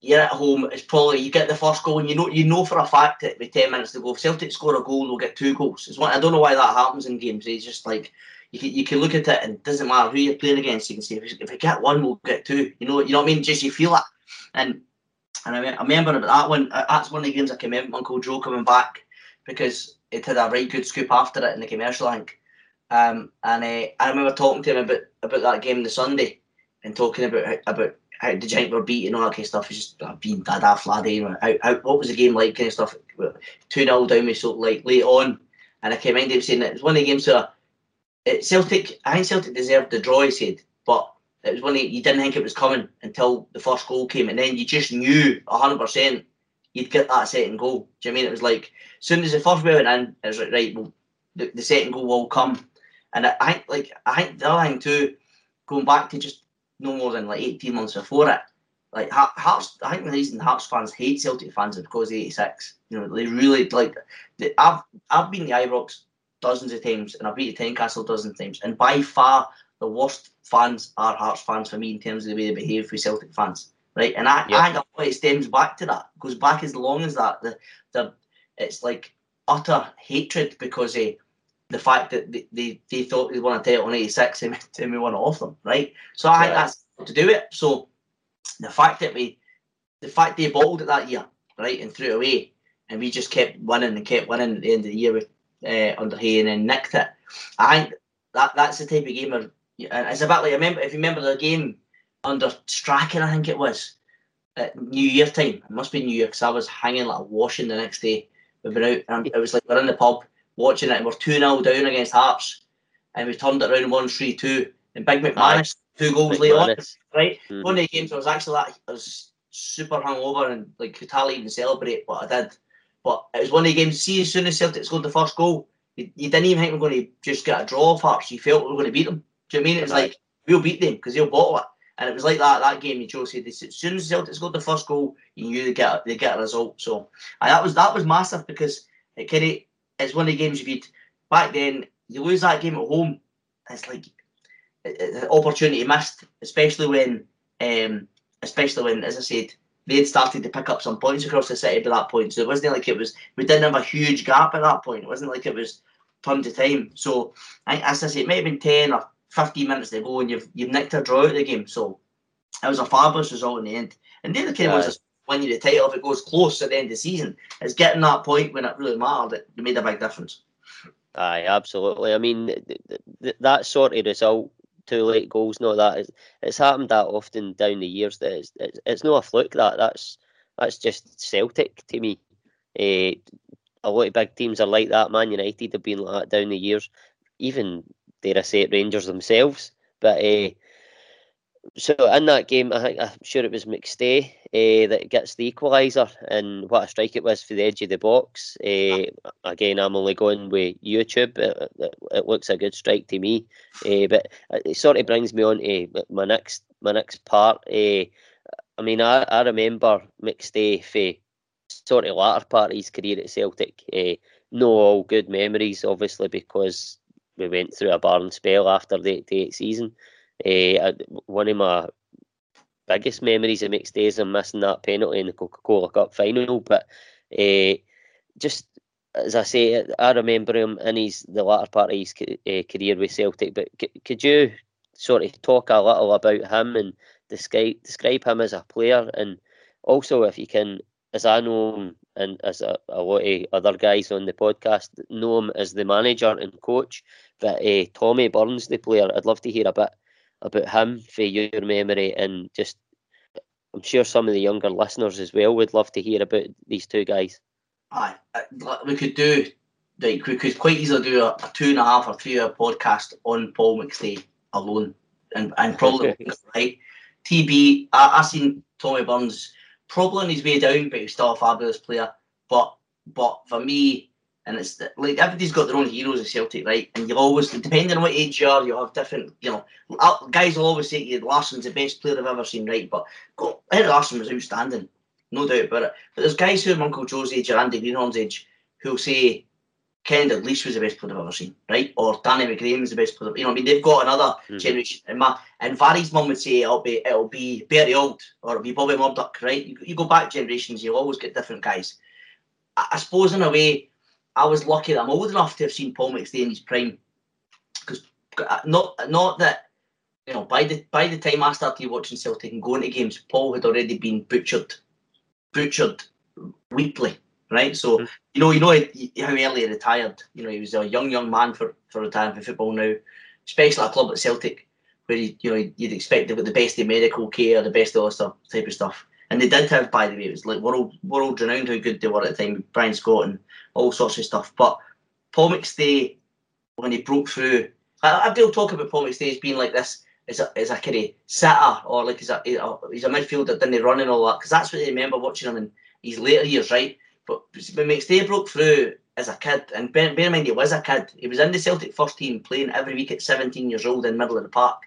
you're at home, it's probably you get the first goal and you know you know for a fact that with ten minutes to go, if Celtic score a goal, they'll get two goals. It's one, I don't know why that happens in games. It's just like you can, you can look at it and it doesn't matter who you're playing against. You can say if, if we get one, we'll get two. You know, you know what I mean? Just you feel it. And and I, I remember that one. That's one of the games I can remember Uncle Joe coming back because it had a right good scoop after it in the commercial link. Um, and uh, I remember talking to him about about that game the Sunday and talking about about how the Giants were beating all that kind of stuff. It's just uh, being dada fladdy. How, how, what was the game like kind of stuff? 2 0 down with so like late on. And I came in him saying that it was one of the games where Celtic, I think Celtic deserved the draw, he said, but it was one you didn't think it was coming until the first goal came. And then you just knew 100% you'd get that second goal. Do you know I mean? It was like, as soon as the first went in, it was like, right, well, the, the second goal will come. And I, think, like, I think the other thing too, going back to just no more than like 18 months before it. Like Hearts, I think the reason Hearts fans hate Celtic fans is because of 86. You know, they really like. They, I've I've been to Ibrox dozens of times, and I've been to Tynecastle dozens of times, and by far the worst fans are Hearts fans for me in terms of the way they behave with Celtic fans. Right, and I, yep. I think it stems back to that. Goes back as long as that. The the it's like utter hatred because of the fact that they, they, they thought they won a title on 86 and, and we won it off them, right? So I think that's to do it. So the fact that we, the fact they bottled it that year, right, and threw it away, and we just kept winning and kept winning at the end of the year with uh, under Hay and then nicked it. I think that that's the type of game where, and it's about like, I remember, if you remember the game under Strachan, I think it was, at New Year time, it must be New Year because I was hanging like washing the next day. We've been out, and it was like we're in the pub watching it, and we're 2 0 down against Hearts, and we turned it around 1 3 2. And Big McManus, two goals later on, right? Mm-hmm. One of the games I was actually like I was super hungover and like could hardly even celebrate, but I did. But it was one of the games, see, as soon as Celtic scored the first goal, you, you didn't even think we are going to just get a draw off Hearts. You felt we were going to beat them. Do you know I mean? It was right. like, we'll beat them because they'll bottle it. And it was like that that game. You chose as soon as Celtic scored the first goal, you knew they get they get a result. So and that was that was massive because it kind of it's one of the games you'd back then. You lose that game at home, it's like an opportunity missed, especially when, um, especially when, as I said, they had started to pick up some points across the city by that point. So it wasn't like it was we didn't have a huge gap at that point. It wasn't like it was tons of time. So I, as I say, it might have been ten or fifteen minutes to go, and you've you've nicked a draw out of the game. So it was a fabulous result in the end. And then the other game yeah. was win you the title if it goes close at the end of the season. It's getting that point when it really mattered that made a big difference.
Aye, absolutely. I mean, th- th- that sort of result, two late goals, no, that is, it's happened that often down the years. That it's, it's, it's not a fluke. That that's that's just Celtic to me. Uh, a lot of big teams are like that. Man United have been like that down the years. Even dare I say it, Rangers themselves. But uh, so in that game, I think I'm sure it was McStay uh, that gets the equaliser, and what a strike it was for the edge of the box. Uh, again, I'm only going with YouTube. It, it, looks a good strike to me, uh, but it sort of brings me on to my next my next part. I mean, I, I remember McStay for sort of latter part of his career at Celtic. no all good memories, obviously, because we went through a barn spell after the, the season. Uh, one of my biggest memories of McStay's of missing that penalty in the Coca Cola Cup final. But uh, just as I say, I remember him in his the latter part of his uh, career with Celtic. But c- could you sort of talk a little about him and describe describe him as a player, and also if you can, as I know him and as a, a lot of other guys on the podcast know him as the manager and coach. But uh, Tommy Burns, the player, I'd love to hear a bit about him for your memory and just I'm sure some of the younger listeners as well would love to hear about these two guys.
Aye, uh, we could do like we could quite easily do a, a two and a half or three hour podcast on Paul McStay alone, and and probably (laughs) right. TB, I, I seen Tommy Burns probably on his way down, but he's still a fabulous player. But but for me, and it's like everybody's got their own heroes at Celtic, right? And you'll always, depending on what age you are, you'll have different, you know, guys will always say to you, Larsson's the best player I've ever seen, right? But Henrik Larsson was outstanding, no doubt about it. But there's guys who are Uncle Joe's age or Andy Greenhorn's age who'll say Ken Dalglish was the best player I've ever seen, right? Or Danny McGrain was the best player. You know, I mean, they've got another mm-hmm. generation. And my and Vardy's mum would say it'll be it'll be Bertie Auld or it'll be Bobby Murdoch, right? You, you go back generations, you'll always get different guys. I, I, suppose in a way, I was lucky that I'm old enough to have seen Paul McStay in his prime, because uh, not not that you know by the by the time I started watching Celtic and going to games, Paul had already been butchered, butchered weekly right? So mm-hmm. you know, you know how early he retired. You know, he was a young, young man for for retiring from football now, especially at a club at Celtic, where you, you know you'd expect they've got the best of medical care, the best of all stuff type of stuff. And they did have, by the way, it was like world world renowned how good they were at the time, Brian Scott and all sorts of stuff. But Paul McStay, when he broke through, I, I do talk about Paul McStay as being like this as a, as a kind of sitter or like as a, he's a midfielder, didn't he run and all that? Because that's what I remember watching him in his later years, right? But when McStay broke through as a kid, and bear, bear in mind he was a kid, he was in the Celtic first team playing every week at 17 years old in the middle of the park.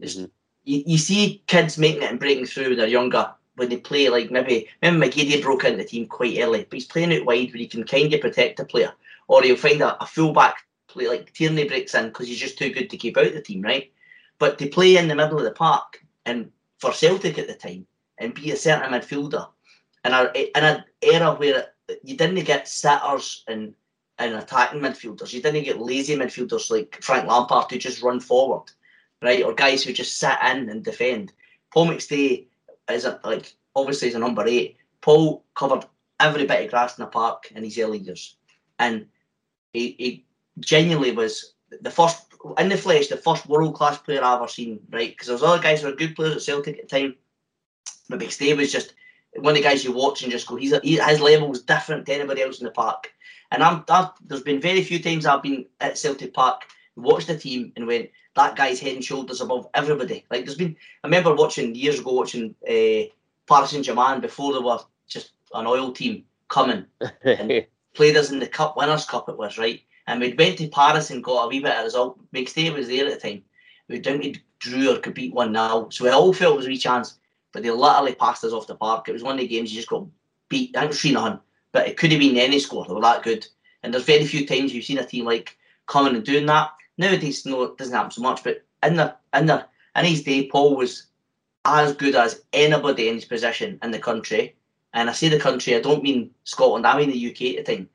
Mm-hmm. You, you see kids making it and breaking through when they're younger when they play like maybe remember McGeady broke into the team quite early, but he's playing out wide where he can kind of protect a player, or he'll find a, a fullback play like Tierney breaks in because he's just too good to keep out the team, right? But to play in the middle of the park and for Celtic at the time and be a centre midfielder in a in an era where you didn't get sitters and and attacking midfielders. You didn't get lazy midfielders like Frank Lampard who just run forward, right? Or guys who just sit in and defend. Paul McStay is a, like obviously he's a number eight. Paul covered every bit of grass in the park in his early years, and he, he genuinely was the first in the flesh, the first world class player I've ever seen. Right, because there was other guys who were good players at Celtic at the time, but McStay was just one of the guys you watch and just go, he's a, he, his level is different to anybody else in the park. And I'm, I've, there's been very few times I've been at Celtic Park, watched the team, and went, that guy's head and shoulders above everybody. Like there's been, I remember watching years ago watching uh, Paris Saint Germain before they were just an oil team coming and (laughs) played us in the Cup Winners' Cup. It was right, and we went to Paris and got a wee bit of result. McStay was there at the time. We down to Drew or could beat one now, so we all felt it was a wee chance but they literally passed us off the park. It was one of the games you just got beat. I think 3 0, but it could have been any score. They were that good. And there's very few times you've seen a team like coming and doing that. Nowadays, no, doesn't happen so much, but in the in the in his day, Paul was as good as anybody in his position in the country. And I say the country, I don't mean Scotland, I mean the UK at the time.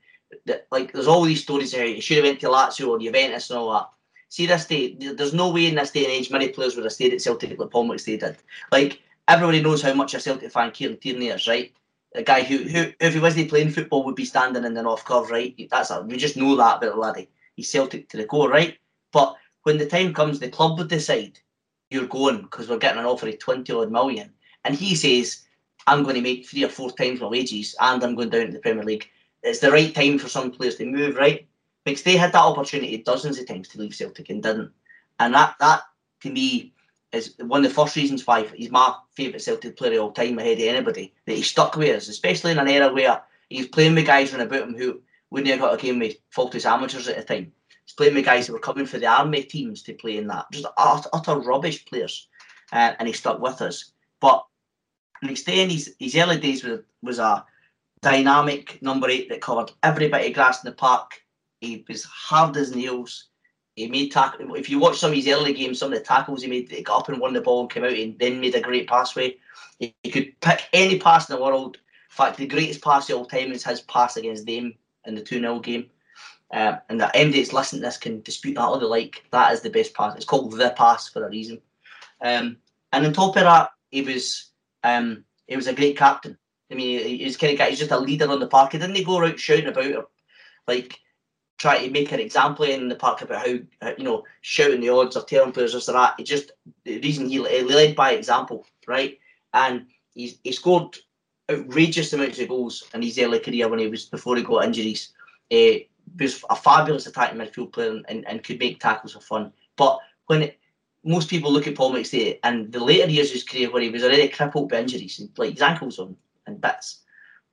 That, like there's all these stories here. You should have went to Lazio or the Juventus and all that. See this day, there's no way in this day and age many players would have stayed at Celtic like Paul McStay did. Like everybody knows how much a Celtic fan Kieran Tierney is, right? A guy who, who if he wasn't playing football, would be standing in the North Curve, right? That's a, we just know that about the laddie. He's Celtic to the core, right? But when the time comes, the club would decide you're going because we're getting an offer of 20 odd million. And he says, I'm going to make three or four times my wages and I'm going down to the Premier League. It's the right time for some players to move, right? Because they had that opportunity dozens of times to leave Celtic and didn't. And that, that to me, is one of the first reasons why he's my favourite Celtic player of all time ahead of anybody. That he stuck with us, especially in an era where he's playing with guys around about him who wouldn't have got a game with faultless amateurs at the time. Playing with guys who were coming for the army teams to play in that. Just utter, utter rubbish players. Uh, and he stuck with us. But McStay in his, his early days was, was a dynamic number eight that covered every bit of grass in the park. He was hard as nails. He made tackle. If you watch some of his early games, some of the tackles he made, he got up and won the ball and came out and then made a great passway. He, he could pick any pass in the world. In fact, the greatest pass of all time is his pass against them in the 2 0 game. Uh, and that MD that's listening to this can dispute that or the like. That is the best pass. It's called the pass for a reason. Um, and on top of that, he was um, he was a great captain. I mean, he, was kind of guy. He's just a leader on the park. He didn't go out shouting about or like try to make an example in the park about how you know shouting the odds or telling players this or that. It just the reason he, he led by example, right? And he's he scored outrageous amounts of goals in his early career when he was before he got injuries. Uh, he was a fabulous attacking midfield player and, and, could make tackles for fun. But when it most people look at Paul McStay and the later years of his career where he was already crippled by injuries, like his ankles on and bits.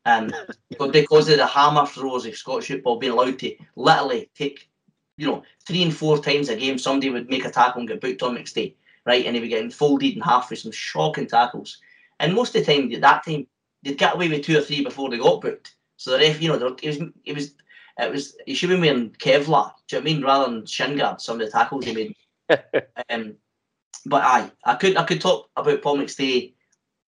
Um, (laughs) but because of the hammer throws of Scottish football being allowed to literally take, you know, three and four times a game, somebody would make a tackle and get booked on McStay, right? And he would get folded in half with some shocking tackles. And most of the time, at that time, they'd get away with two or three before they got booked. So the ref, you know, it was, it was, it was, he should be wearing Kevlar, do you know what I mean, rather than shin guard, some of the tackles he made. (laughs) um, but aye, I could, I could talk about Paul McStay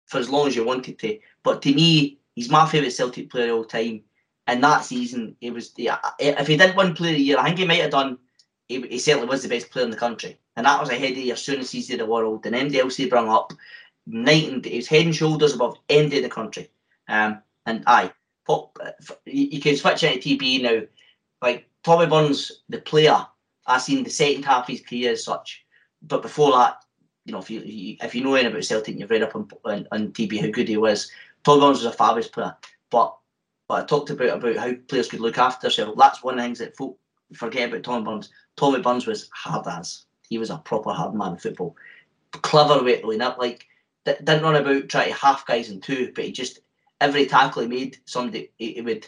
for as long as you wanted to, but to me, he's my favourite Celtic player of all time. And that season, it was yeah, if he didn't win Player of the Year, I think he might have done. He, he, certainly was the best player in the country, and that was ahead of your soonest season of the world. And MDLC brought up night and day, he was head and shoulders above any in the country. Um, and aye, pop, you, can switch into TB now. Like Tommy Burns, the player, I seen the second half of his career as such. But before that, you know, if you if you know anything about Celtic, you've read up on, on, on TB how good he was. Tommy Burns was a fabulous player, but but I talked about about how players could look after themselves. That's one of the things that folk forget about Tommy Burns. Tommy Burns was hard as he was a proper hard man in football. Clever way to up, like didn't run about trying to half guys in two, but he just every tackle he made, somebody he, he would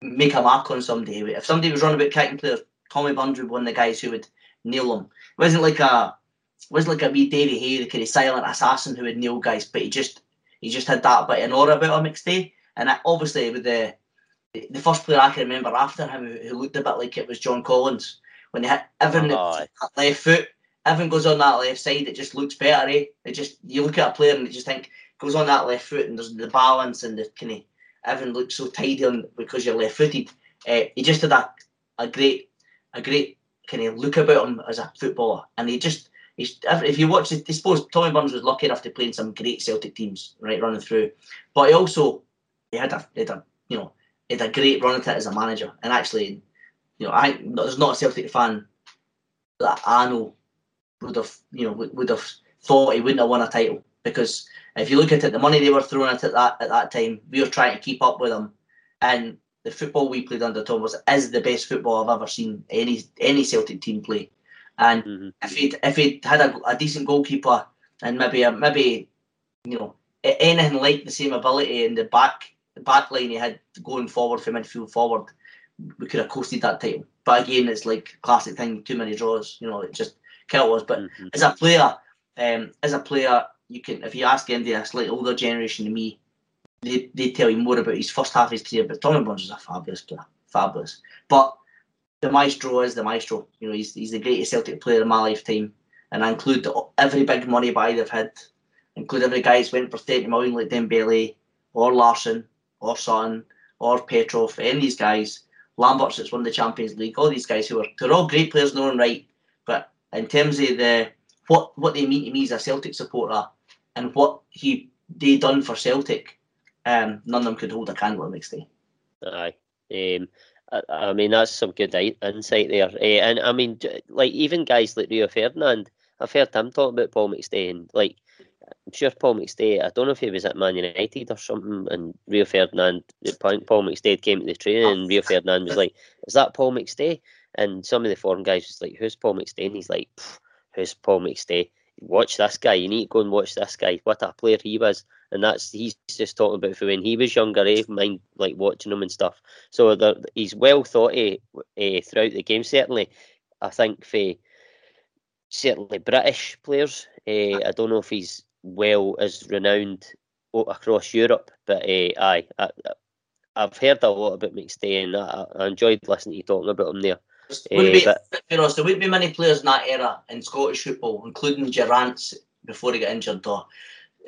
make a mark on somebody. If somebody was running about kicking players, Tommy Burns would be one of the guys who would nail them. It wasn't like a it wasn't like a wee Davy Hay, the kind of silent assassin who would nail guys, but he just he just had that bit of an aura about him next day. And obviously, with the the first player I can remember after him who, who looked a bit like it was John Collins when they hit Evan oh, left foot. Evan goes on that left side, it just looks better. Eh? It just you look at a player and you just think goes on that left foot and there's the balance and the kind of Evan looks so tidy on because you're left footed. Uh, he just had a, a great a great kind of look about him as a footballer, and he just He's, if you watch it, I suppose Tommy Burns was lucky enough to play in some great Celtic teams, right, running through. But he also he had a, he had a you know, he had a great run at it as a manager. And actually, you know, I there's not a Celtic fan that I know would have, you know, would, would have thought he wouldn't have won a title because if you look at it, the money they were throwing at it that at that time, we were trying to keep up with them, and the football we played under Tom was is the best football I've ever seen any any Celtic team play. And mm-hmm. if he'd if he'd had a, a decent goalkeeper and maybe a, maybe you know anything like the same ability in the back the back line he had going forward from midfield forward, we could have coasted that title. But again, it's like classic thing, too many draws. You know, it just kind us. But mm-hmm. as a player, um, as a player, you can if you ask any slightly older generation than me, they they tell you more about his first half of his career. But Tommy Burns is a fabulous player, fabulous. But the maestro is the maestro. You know, he's, he's the greatest Celtic player in my lifetime. And I include every big money buy they've had, include every guy who's went for 30 million like Dembele or Larsson or Son or Petrov, any of these guys, Lambert's that's won the Champions League, all these guys who are they're all great players in their own right. But in terms of the what what they mean to me as a Celtic supporter and what he they done for Celtic, um, none of them could hold a candle McStay.
Aye. Um, I, mean, that's some good insight there. Uh, and I mean, like even guys like Rio Ferdinand, I've heard him talk about Paul McStay, and like I'm sure Paul McStay. I don't know if he was at Man United or something, and Rio Ferdinand, Paul McStay came to the training, and Rio Ferdinand was like, "Is that Paul McStay?" And some of the foreign guys was like, "Who's Paul McStay?" And he's like, "Who's Paul McStay?" Watch this guy. You need to go and watch this guy. What a player he was and that's he's just talking about for when he was younger, eh? Mind like watching him and stuff. So he's well thought eh, eh, throughout the game. Certainly, I think for certainly British players, eh, I don't know if he's well as renowned across Europe, but eh, aye, I, have heard a lot about McStay, and I, I enjoyed listening to you talking about him there.
Wouldn't be, but, there wouldn't be many players in that era in Scottish football, including Durrant before he got injured, or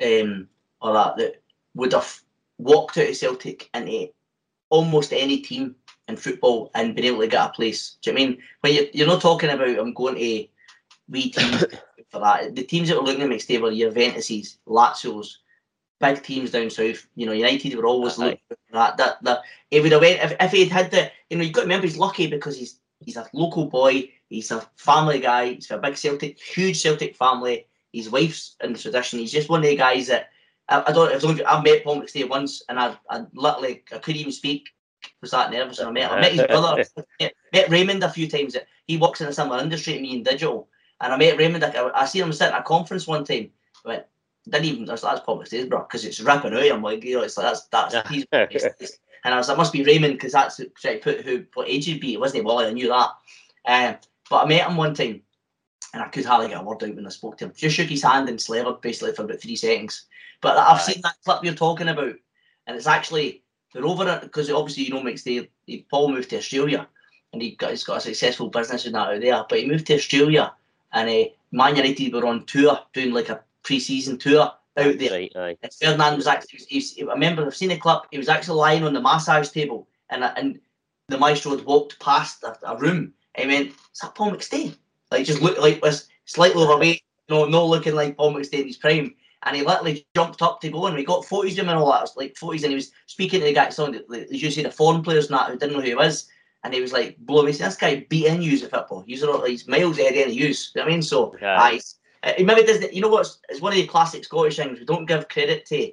um, or that that would have walked out of Celtic into almost any team in football and been able to get a place. Do you know I mean when you're, you're not talking about I'm going to wee teams (laughs) for that? The teams that were looking at next were your Juventuses, Lazio's, big teams down south. You know, United were always looking for that. That that he would have went if, if he'd had the you know you've got to remember he's lucky because he's he's a local boy, he's a family guy, he's a big Celtic, huge Celtic family. His wife's in the tradition. He's just one of the guys that I, I don't. know. I've met Paul McStay once, and I, I literally I couldn't even speak. I was that nervous, and I met I met his (laughs) brother. met, met Raymond a few times. He works in a similar industry to me in digital, And I met Raymond. I, I seen him sitting at a conference one time. I went, didn't even. That's that's public stage, bro, because it's ripping out. I'm like, you know, it's like that's that's. he's, (laughs) and I was like, must be Raymond because that's I put who what age he'd be. It wasn't Wally. I knew that. Um, but I met him one time, and I could hardly get a word out when I spoke to him. Just shook his hand and slavered basically for about three seconds. But I've seen that clip you're talking about, and it's actually they're over it because obviously you know McStay. Paul moved to Australia, and he got he's got a successful business in that out there. But he moved to Australia, and uh, Man United were on tour doing like a pre-season tour out there.
Right, aye.
And Ferdinand was actually, he's, I remember I've seen a clip. He was actually lying on the massage table, and and the maestro had walked past a, a room. And he went, "Is that Paul McStay?" Like just looked like was slightly overweight, no, no looking like Paul McStay in his prime. And he literally jumped up to go, and we got photos of him and all that. like photos, and he was speaking to the guy, so as you see the foreign players and that who didn't know who he was, and he was like blowing me. This guy beat in use of football. He's he's miles ahead of use. You know I mean, so
Yeah.
aye, uh, maybe does you know what's it's one of the classic Scottish things. We don't give credit to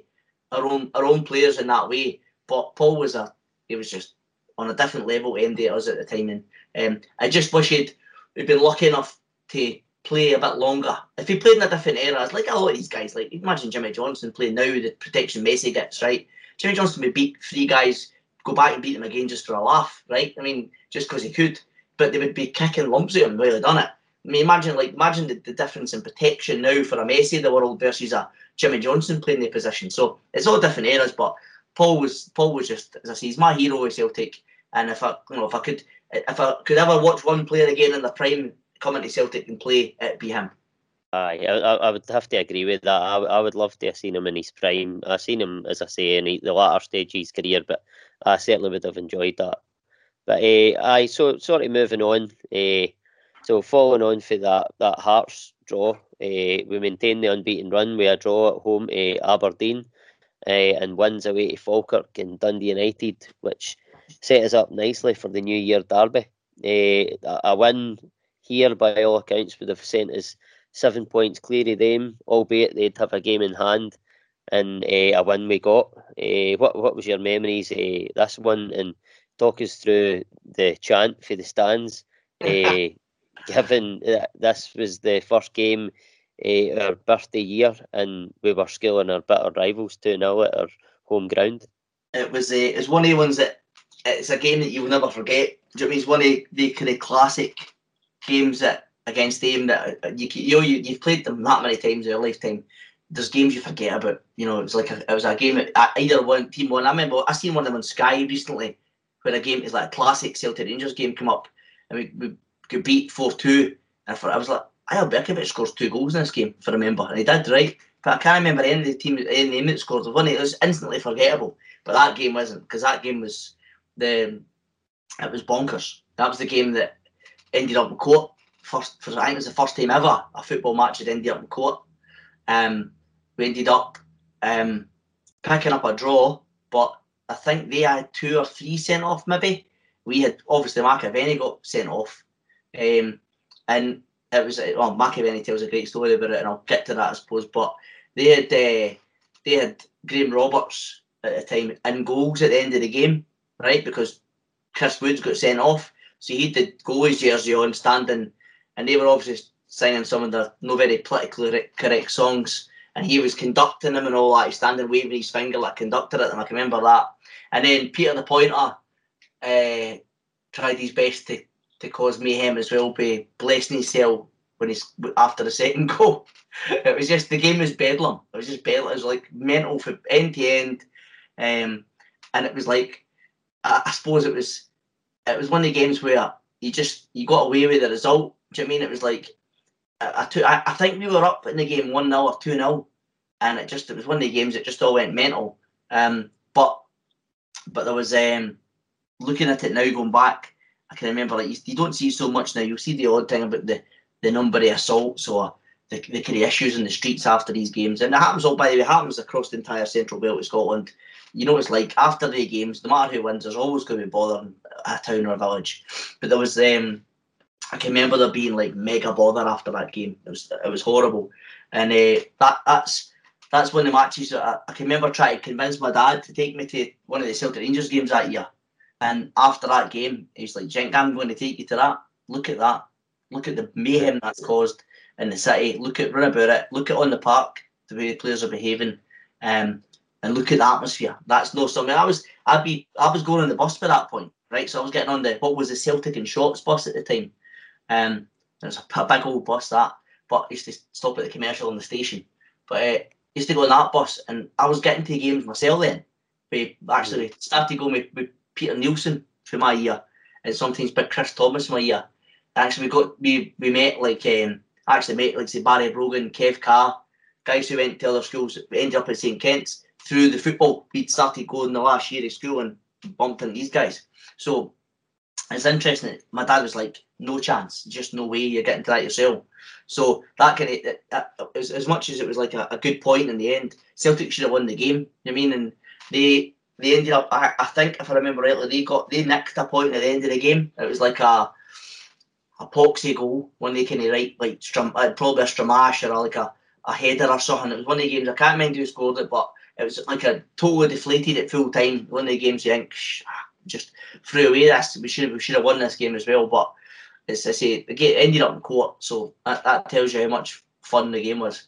our own our own players in that way. But Paul was a he was just on a different level to MD us at the time, and um, I just wish he'd we'd been lucky enough to play a bit longer. If he played in a different era, it's like a lot of these guys, like imagine Jimmy Johnstone playing now with the protection Messi gets, right? Jimmy Johnstone would beat three guys, go back and beat them again just for a laugh, right? I mean, just because he could. But they would be kicking lumps at him while he done it. I mean, imagine like imagine the, the difference in protection now for a Messi of the world versus a Jimmy Johnstone playing the position. So it's all different eras, but Paul was Paul was just as I say, he's my hero with Celtic. And if I you know if I could if I could ever watch one player again in the prime coming to Celtic and play, it'd be him.
Aye, I, I I would have to agree with that. I, I would love to have seen him in his prime. I've seen him, as I say, in the latter stage of his career, but I certainly would have enjoyed that. But uh, aye, so sort of moving on. Uh, so following on for that that Hearts draw, uh, we maintain the unbeaten run with a draw at home to Aberdeen, uh, and wins away to Falkirk and Dundee United, which set us up nicely for the New Year derby. Uh, a, a win here, by all accounts, would have sent us seven points clear of them, albeit they'd have a game in hand and uh, a win we got. Uh, what what was your memories uh, this one and talk us through the chant for the stands? Uh, (laughs) given that this was the first game uh, our birthday year and we were schooling our bitter rivals 2 0 at our home ground.
It was a, it's one of the ones that it's a game that you'll never forget. Do you know I mean? It's one of the kind of classic games that against them that uh, you you know you, you've played them that many times in your lifetime. There's games you forget about. You know, it was like a, it was a game. That either one team won. I remember I seen one of them on Sky recently, where a game is like a classic Celtic Rangers game come up, and we, we got beat four two. And for, I was like, Eyal Berkovic scores two goals in this game, if I remember, and he did right. But I can't remember any of the team, any name that scored. One it was instantly forgettable. But that game wasn't because that game was the it was bonkers. That was the game that ended up in court. First, for, I think it was the first time ever a football match had ended up in court. Um, we ended up um, picking up a draw, but I think they had two or three sent off. Maybe we had obviously McAvennie got sent off, um, and it was well McAvennie tells a great story about it, and I'll get to that I suppose. But they had uh, they had Graham Roberts at the time in goals at the end of the game, right? Because Chris Woods got sent off, so he the goalie's jersey on, standing, and they were obviously singing some of the no very politically correct songs, and he was conducting them and all that, standing waving his finger like conductor at them. I can remember that. And then Peter the Pointer uh, tried his best to, to cause mayhem as well by blessing his cell when he's after the second (laughs) goal. It was just the game was bedlam. It was just bedlam. It was like mental from end to end, um, and it was like I, I suppose it was it was one of the games where you just you got away with the result. Do you know I mean? It was like I, I, took, I, I think we were up in the game one 0 or two 0 and it just it was one of the games that just all went mental. Um, but but there was um, looking at it now, going back, I can remember like you, you don't see so much now. You'll see the odd thing about the the number of assaults or the, the kind of issues in the streets after these games, and it happens all by the way, it happens across the entire central belt of Scotland. You know, it's like after the games, no matter who wins, there's always going to be bothering a town or a village. But there was um, I can remember there being like mega bother after that game. It was it was horrible, and uh, that that's that's one of the matches that I, I can remember trying to convince my dad to take me to one of the Celtic Rangers games that year. And after that game, he's like, "Jink, I'm going to take you to that. Look at that. Look at the mayhem that's caused." in the city. Look at run about it. Look at on the park the way the players are behaving, um, and look at the atmosphere. That's no something. I was I'd be I was going on the bus by that point, right? So I was getting on the what was the Celtic and Shorts bus at the time. Um, it was a big old bus that, but I used to stop at the commercial on the station. But uh, used to go on that bus, and I was getting to games myself then. We actually started going with, with Peter Nielsen for my year, and sometimes with Chris Thomas my year. Actually, we got we we met like um, actually met like say Barry Brogan, Kev Carr, guys who went to other schools, ended up at St Kent's through the football. We'd started going the last year of school and bumped into these guys. So it's interesting. My dad was like, "No chance, just no way you're getting to that yourself." So that kind of as, as much as it was like a, a, good point in the end, Celtic should have won the game. You know I mean, and they they ended up. I, I think if I remember rightly, they got they nicked a point at the end of the game. It was like a a poxy goal when they kind of right like strum, uh, probably a stramash or like a, a header or something. It was one of the games I can't remember who scored it, but it was like a totally deflated at full time. One of the games you think just threw away this. We should we should have won this game as well, but as I say, the game ended up in court, so that, that tells you how much fun the game was.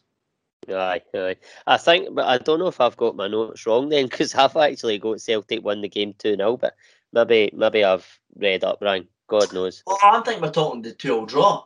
Aye, aye. I think, but I don't know if I've got my notes wrong then, because (laughs) I've actually got Celtic won the game 2 0, but maybe maybe I've read up wrong. God knows.
Well, I think we're talking the 2 0 draw.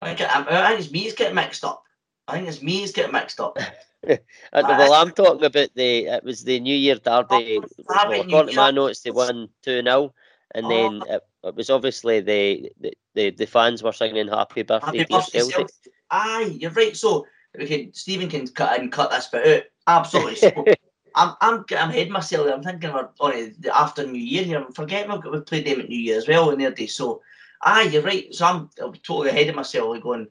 I think, I think it's me who's getting mixed up. I think it's me who's getting mixed up. (laughs)
Uh, well, I'm talking about the, it was the New Year Derby. Oh, well, according to my notes, they won 2 0, and oh. then it, it, was obviously the, the, the, the fans were singing Happy Birthday, Happy birthday Celtic. Celtic.
Aye, you're right. So, we can Stephen can cut and cut this bit out. Absolutely. So, (laughs) I'm I'm I'm heading myself. I'm thinking about on the after New Year here. I'm forgetting we've, got, played them at New Year as well in their day. So, ah, you're right. So I'm, I'm totally ahead of myself. Like going,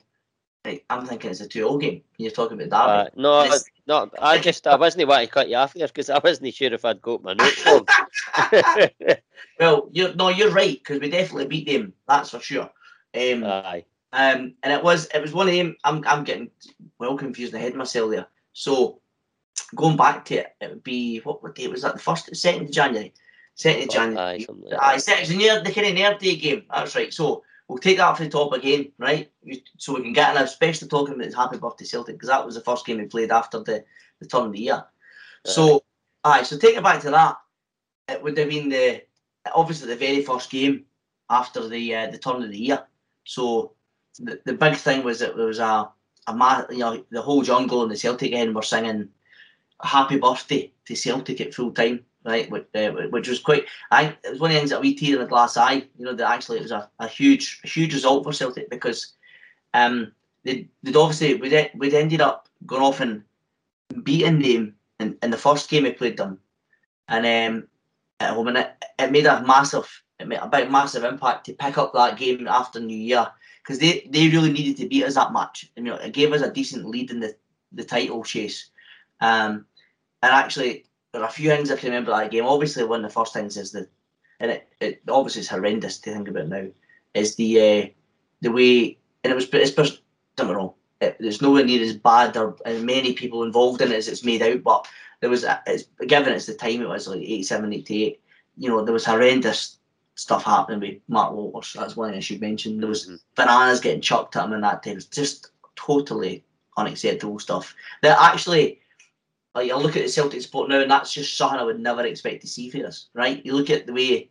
I'm thinking it's a 2 game. You're talking about
that. Uh, no, no, I just I wasn't wanting to cut you off there because I wasn't sure if I'd got my notes (laughs) wrong.
well, you're no, you're right because we definitely beat them. That's for sure. Um,
aye.
Um, and it was it was one of them. I'm I'm getting well confused ahead of myself there. So going back to it, it would be what what date was that? The first, second of January, second of oh, January. Aye, aye, second near the kind of near day game. That's right. So we'll take that off the top again, right? So we can get in, especially talking about his happy birthday Celtic because that was the first game we played after the the turn of the year. So, aye, so take it back to that. It would have been the obviously the very first game after the uh, the turn of the year. So the, the big thing was that there was a a ma- you know the whole jungle and the Celtic end were singing happy birthday to Celtic at full time, right? Which, uh, which was quite. I it was one of the things that we tear in the glass eye. You know that actually it was a, a huge a huge result for Celtic because um they would obviously we'd, we'd ended up going off and beating them in, in the first game we played them, and um at home and it, it made a massive it made a big massive impact to pick up that game after New Year because they, they really needed to beat us that much. I mean, it gave us a decent lead in the, the title chase. Um, and actually, there are a few things I can remember that game. Obviously, one of the first things is the, and it, it obviously is horrendous to think about now, is the uh, the way, and it was, it's, don't get wrong, it, there's nowhere near as bad or as many people involved in it as it's made out, but there was, it's, given it's the time it was like 87, 88, you know, there was horrendous stuff happening with Mark Walters. That's one thing I should mention. There was mm-hmm. bananas getting chucked at him in that. It's just totally unacceptable stuff. That actually, like you look at the Celtic sport now, and that's just something I would never expect to see for us, right? You look at the way,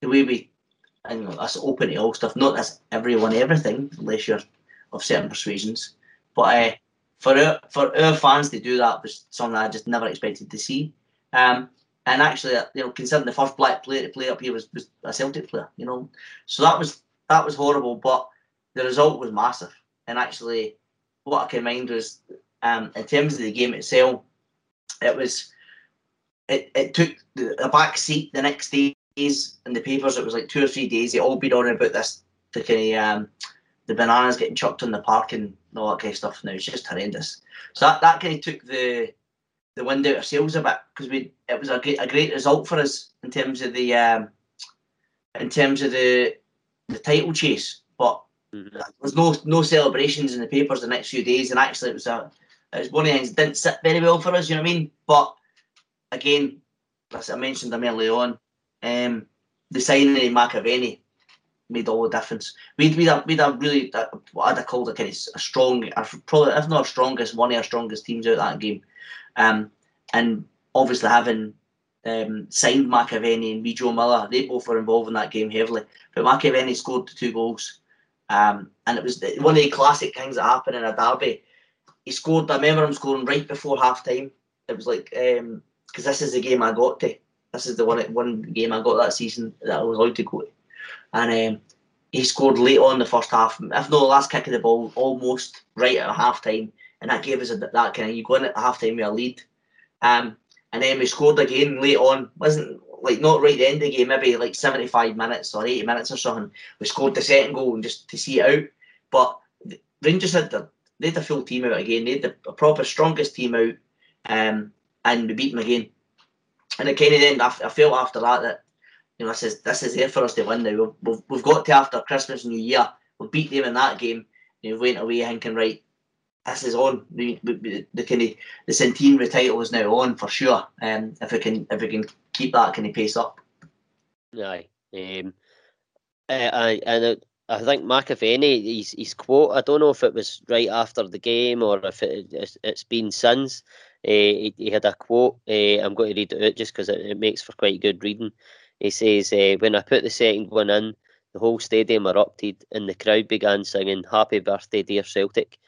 the way we, and you know, that's open to all stuff. Not as everyone everything, unless you're of certain persuasions. But uh, for our, for our fans to do that was something I just never expected to see. Um, and actually, you know, considering the first black player to play up here was, was a Celtic player, you know, so that was that was horrible. But the result was massive. And actually, what I can mind was, um, in terms of the game itself, it was it, it took a back seat the next days in the papers. It was like two or three days. They all been on about this, the kind of um, the bananas getting chucked on the park and all that kind of stuff. Now it's just horrendous. So that, that kind of took the the wind out of sails a bit because we it was a great a great result for us in terms of the um, in terms of the the title chase. But mm-hmm. there was no no celebrations in the papers the next few days, and actually it was a it was one of the things that didn't sit very well for us. You know what I mean? But again, as I mentioned them early on, um, the signing of McAvennie made all the difference. We'd we'd a, we'd a really what I'd have called a kind of a strong, probably if not our strongest, one of our strongest teams out that game. Um, and obviously having um, signed McAvennie and Joe Miller, they both were involved in that game heavily. But McAvennie scored the two goals, um, and it was one of the classic things that happened in a derby. He scored. I remember him scoring right before half time. It was like because um, this is the game I got to. This is the one one game I got that season that I was allowed to go to, and um, he scored late on the first half. If not the last kick of the ball, almost right at half time, and that gave us a, that kind of you go in at half time with a lead. Um, and then we scored again late on. wasn't like not right the end of the game, maybe like 75 minutes or 80 minutes or something. We scored the second goal and just to see it out. But Rangers had the they had the full team out again. They had the proper strongest team out, um, and we beat them again. And it kind of then I, I felt after that that you know this is this is there for us to win now. We've, we've, got to after Christmas New Year. we'll beat them in that game. You know, we went away thinking right this is on. The, the, the kind of the centenary title is now on for sure. Um, if we can if we can keep that kind of pace up.
Aye. Um, I, and I think McAvennie, his, his quote, I don't know if it was right after the game or if it, it's, it's been since. Uh, he, he, had a quote. Uh, I'm going to read it out just because it, it, makes for quite good reading. He says, uh, When I put the second one in, the whole stadium erupted and the crowd began singing Happy Birthday, Dear Celtic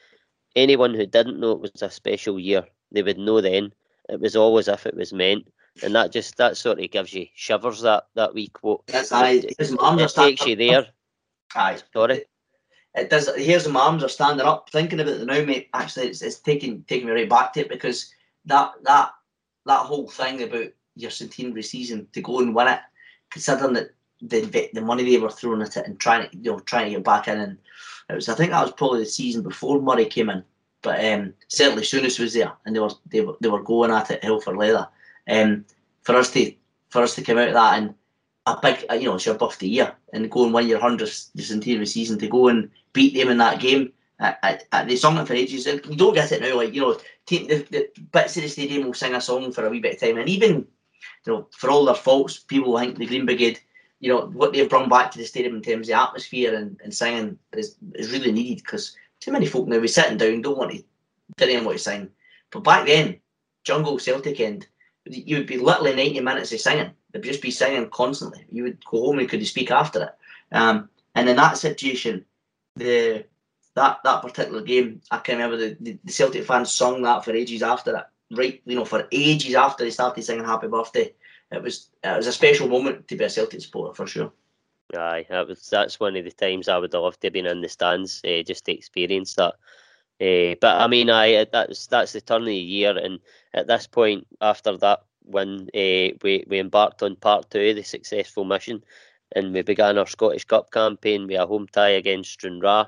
anyone who didn't know it was a special year, they would know then. It was always if it was meant. And that just that sort of gives you shivers that that wee quote.
Yes, aye.
It, it, it takes you there.
Aye.
Sorry.
It does. Here's my arms are standing up, thinking about it now, mate. Actually, it's, it's taking taking me right back to it because that that that whole thing about your centenary season to go and win it, considering that the the money they were throwing at it and trying to you know trying to get back in and it was I think that was probably the season before Murray came in, but um, certainly Souness was there and they were they were they were going at it hell for leather. Um, for us to for us to come out of that and a big you know it's your birthday year and go and win your hundredth centenary season to go and beat them in that game. I, I, they sung it for ages. and You don't get it now, like you know, the, the bits of the stadium will sing a song for a wee bit of time, and even you know, for all their faults, people think the Green Brigade you know what they've brought back to the stadium in terms of atmosphere and, and singing is, is really needed because too many folk now be sitting down don't want to didn't want to sing. But back then, Jungle Celtic end, you would be literally ninety minutes of singing. They'd just be singing constantly. You would go home and could you speak after it. Um, and in that situation, the that that particular game, I can remember the, the, the Celtic fans sung that for ages after that Right, you know, for ages after they started singing Happy Birthday it was it was a special moment to be a Celtic supporter for sure.
Aye, that was that's one of the times I would love to have been in the stands uh, just to experience that. Uh, but I mean, I that's that's the turn of the year, and at this point, after that win, uh, we we embarked on part two of the successful mission, and we began our Scottish Cup campaign with a home tie against Stranraer.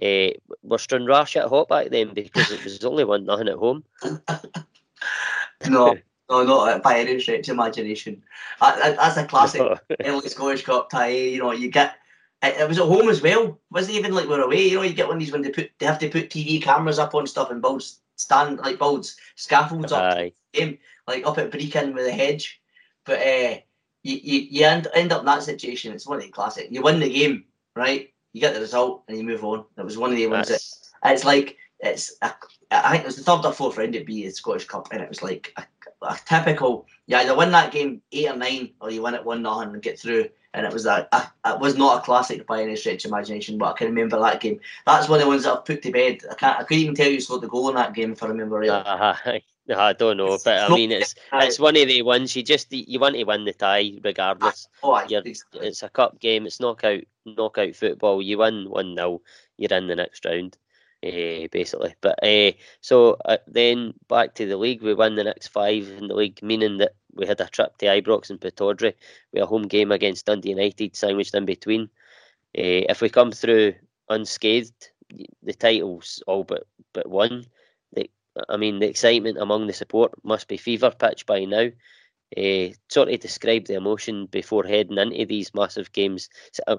Uh, were Stranraer shit hot back then because it was only one nothing at home. (laughs)
no, no, not by any stretch of imagination. that's a classic (laughs) early Scottish Cup tie. You know, you get it, it, was at home as well. It wasn't even like we're away. You know, you get one of these when they put they have to put TV cameras up on stuff and build stand like builds scaffolds up game like up at Brechin with a hedge. But uh, you, you you end, end up in that situation. It's one of the classic. You win the game, right? You get the result and you move on. It was one of the ones that it's like it's a, I think it was the third or fourth round it be the Scottish Cup, and it was like a a typical you either win that game eight or nine, or you win it one nothing and get through. And it was that it was not a classic by any stretch of imagination, but I can remember that game. That's one of the ones that I've put to bed. I can't. I couldn't even tell you scored the goal in that game if I remember right. (laughs)
Uh, I don't know, but I mean, it's (laughs) it's one of the ones you just you want to win the tie regardless.
Oh,
it's a cup game. It's knockout knockout football. You win one 0 you're in the next round uh, basically. But uh, so uh, then back to the league, we won the next five in the league, meaning that we had a trip to Ibrox and Pittodrie. We had a home game against Dundee United sandwiched in between. if we come through unscathed, the title's all but but one. The, I mean, the excitement among the support must be fever pitch by now. Uh, sort of describe the emotion before heading into these massive games.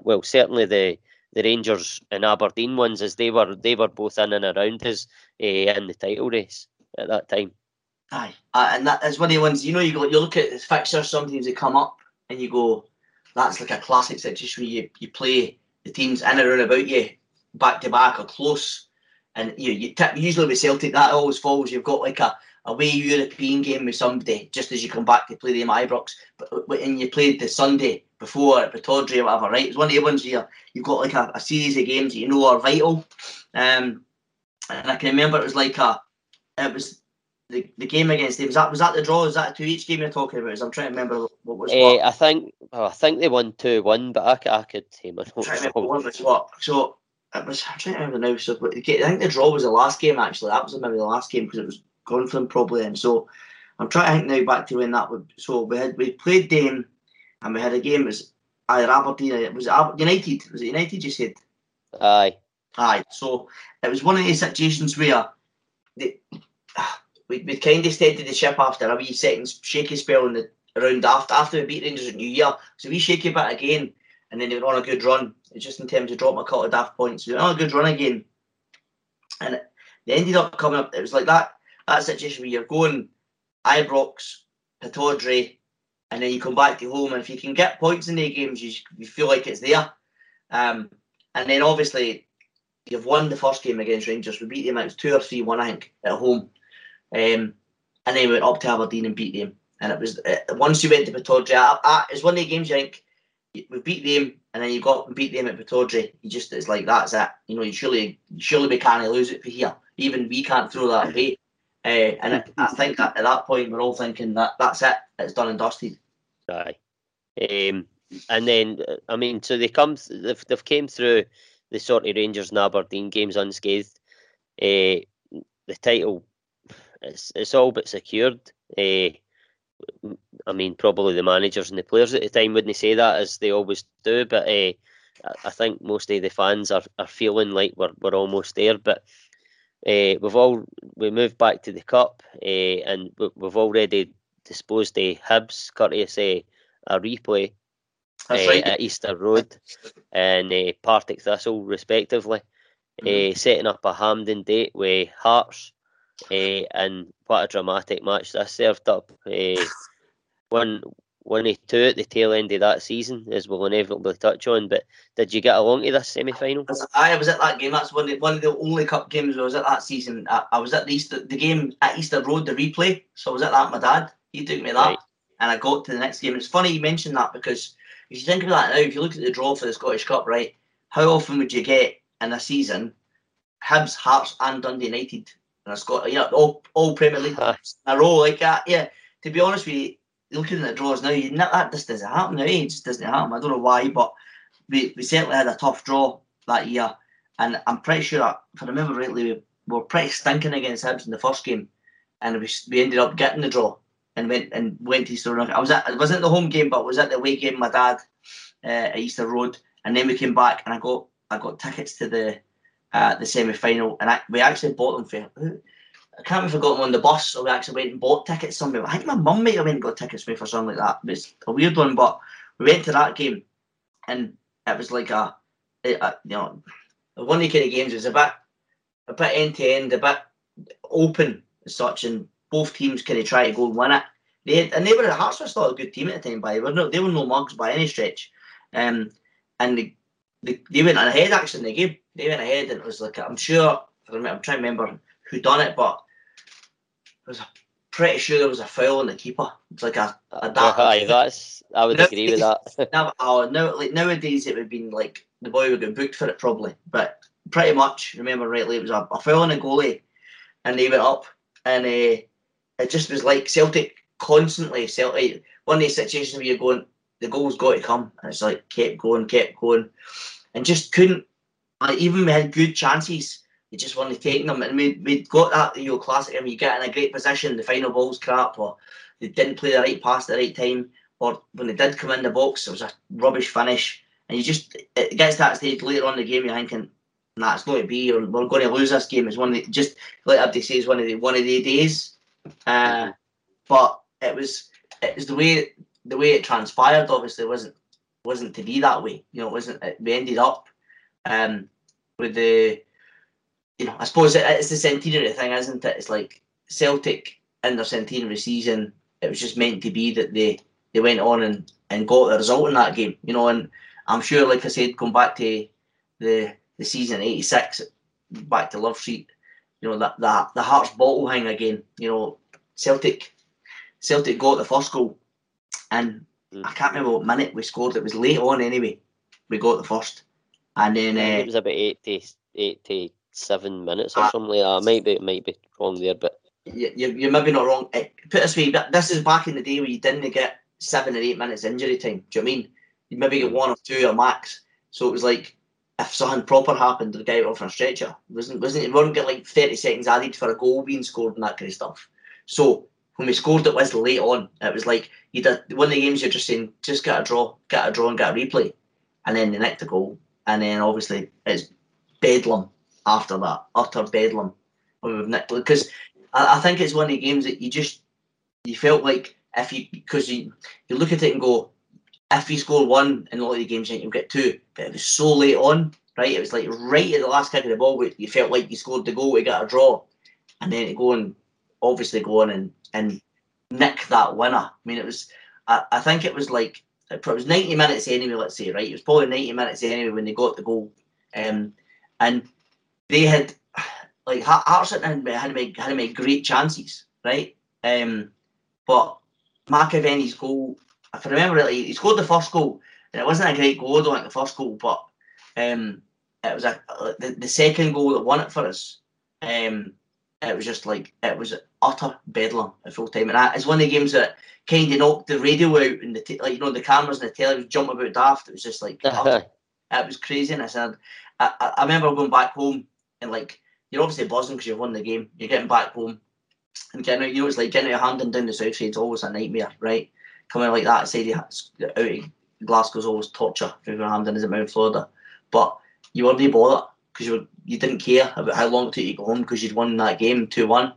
Well, certainly the the Rangers and Aberdeen ones as they were they were both in and around us uh, in the title race at that time.
Aye, uh, and that is one of the ones you know. You go, you look at the fixtures. Sometimes they come up, and you go, "That's like a classic situation where you, you play the teams in and around about you back to back or close. And you, you tip, usually with Celtic, that always falls. You've got like a away European game with somebody just as you come back to play the Ibrox. But when you played the Sunday before at Pittodrie or whatever, right? It's one of the ones where you've got like a, a series of games that you know are vital. Um, and I can remember it was like a, it was the, the game against them. Was that was that the draw? Is that a two each game you're talking about? I'm trying to remember what was. Uh, what.
I think oh, I think they won two one, but I, I could say my
notes. What was what? So it was. I'm trying to remember now. So I think the draw was the last game. Actually, that was maybe the last game because it was them probably. And so I'm trying to think now back to when that would. So we had we played them, and we had a game. It was either Aberdeen. It was United. Was it United? You said.
Aye.
Aye. So it was one of these situations where they, we we kind of steadied the ship after a wee second shaky spell in the round after after we beat Rangers at New Year. So we shaky bit again, and then they were on a good run. It's just in terms of dropping a couple of daft points. We were on a good run again, and they ended up coming up. It was like that that situation where you're going Ibrox, Pittodrie, and then you come back to home, and if you can get points in the games, you, you feel like it's there. Um, and then obviously you've won the first game against Rangers. We beat them. It was two or three one, I think, at home. Um, and then we went up to Aberdeen and beat them. And it was uh, once you went to Pittodrie, I, I, it's one of the games you think we beat them, and then you got and beat them at Pittodrie. You just it's like that's it. You know, you surely surely we can't lose it for here. Even we can't throw that away. Uh, and I, I, (laughs) think at that point we're all thinking that that's it. It's done and dusted.
Aye. Um, and then uh, I mean, so they come, they've, they've came through the sort of Rangers and Aberdeen games unscathed. Uh, the title, it's it's all but secured. Uh, I mean, probably the managers and the players at the time wouldn't say that as they always do, but uh, I think most of the fans are, are feeling like we're, we're almost there. But uh, we've all we moved back to the cup, uh, and we've already disposed of Hibs, courtesy a replay right. at Easter Road and Partick Thistle, respectively. Mm-hmm. setting up a Hampden date with Hearts, and what a dramatic match this served up. one one or two at the tail end of that season, as we'll inevitably touch on. But did you get along to this semi final?
I was at that game. That's one of, the, one of the only cup games I was at that season. I, I, was at the Easter, the game at Easter Road, the replay. So I was at that. My dad, he took me that, right. and I got to the next game. It's funny you mentioned that because if you think about that now, if you look at the draw for the Scottish Cup, right, how often would you get in a season Hibs, Hearts, and Dundee United in a Scot, you know, all all Premier League (laughs) in a row like that? Yeah. To be honest with you looking at the draws now, you that just doesn't happen now. It just doesn't happen. I don't know why, but we, we certainly had a tough draw that year, and I'm pretty sure, if I remember rightly, we were pretty stinking against Hibs in the first game, and we, we ended up getting the draw and went and went to Easter Road. I was at I wasn't the home game, but was at the away game. My dad uh, at Easter Road, and then we came back, and I got I got tickets to the uh, the semi final, and I, we actually bought them for I can't got them on the bus so we actually went and bought tickets somewhere. I think my mum might have went and got tickets for me for something like that. It was a weird one, but we went to that game and it was like a, a you know, one of the kind of games was a bit, a bit end to end, a bit open as such, and both teams kind of try to go and win it. They had, and they were Hearts were still a good team at the time, by they were no, they were no mugs by any stretch, um, and they, they, they went ahead actually in the game. They went ahead, and it was like I'm sure I'm trying to remember who done it, but I was pretty sure there was a foul on the keeper. It's like a, a
that. Aye, that's I would agree with that. (laughs)
now, oh, now, like nowadays, it would have been like the boy would get booked for it probably, but pretty much remember rightly, it was a, a foul on a goalie, and they went up, and uh, it just was like Celtic constantly Celtic. One of these situations where you're going, the goal's got to come, and it's like kept going, kept going, and just couldn't. Like, even we had good chances you just want to take them. And we we got that you know classic. Mean, you get in a great position, the final ball's crap, or they didn't play the right pass at the right time, or when they did come in the box, it was a rubbish finish. And you just it gets to that stage later on in the game, you're thinking, nah, it's going to be, or we're going to lose this game. It's one of the, just like Abdi says, one of the one of the days. Uh, but it was it was the way the way it transpired. Obviously, wasn't wasn't to be that way. You know, it wasn't. It, we ended up um, with the you know, I suppose it's the centenary thing, isn't it? It's like Celtic in their centenary season. It was just meant to be that they they went on and, and got the result in that game, you know. And I'm sure, like I said, going back to the the season '86 back to Love Street. You know that the the Hearts bottle hang again. You know Celtic Celtic got the first goal, and mm. I can't remember what minute we scored. It was late on anyway. We got the first, and then uh,
it was about 80, 87 minutes or uh, something like that. Might be might be wrong there, but
you, you're maybe not wrong. It, put this way, this is back in the day where you didn't get seven or eight minutes injury time. Do you know I mean? You maybe get one or two or max. So it was like if something proper happened, the guy went off on a stretcher. wasn't wasn't it? Wouldn't get like thirty seconds added for a goal being scored and that kind of stuff. So when we scored it was late on. It was like you did one of the games you're just saying, just get a draw, get a draw and get a replay. And then they nicked a goal. And then obviously it's bedlam after that. Utter bedlam. Because I, I think it's one of the games that you just you felt like if you because you you look at it and go, if you score one in a lot of the games, you get two. But it was so late on, right? It was like right at the last kick of the ball, you felt like you scored the goal to get a draw, and then to go and obviously go on and and nick that winner. I mean, it was. I, I think it was like it was 90 minutes anyway. Let's say right. It was probably 90 minutes anyway when they got the goal, um, and they had like Hearts had had to make had to make great chances, right? Um, but McAvennie's goal, if I remember it, he scored the first goal, and it wasn't a great goal, I don't think the first goal, but um, it was a the, the second goal that won it for us. Um, it was just like it was utter bedlam at full time, and that is one of the games that kind of knocked the radio out and the t- like you know the cameras and the telly was jumping about daft. It was just like (laughs) utter, it was craziness. And I, I remember going back home and like you're obviously buzzing because you've won the game. You're getting back home and getting out. You know it's like getting out hand and down the south side's always a nightmare, right? Coming like that side out of Glasgow's always torture if you're Hampden is at Mount Florida, but you weren't bothered because you you didn't care about how long it took you to go home because you'd won that game two one,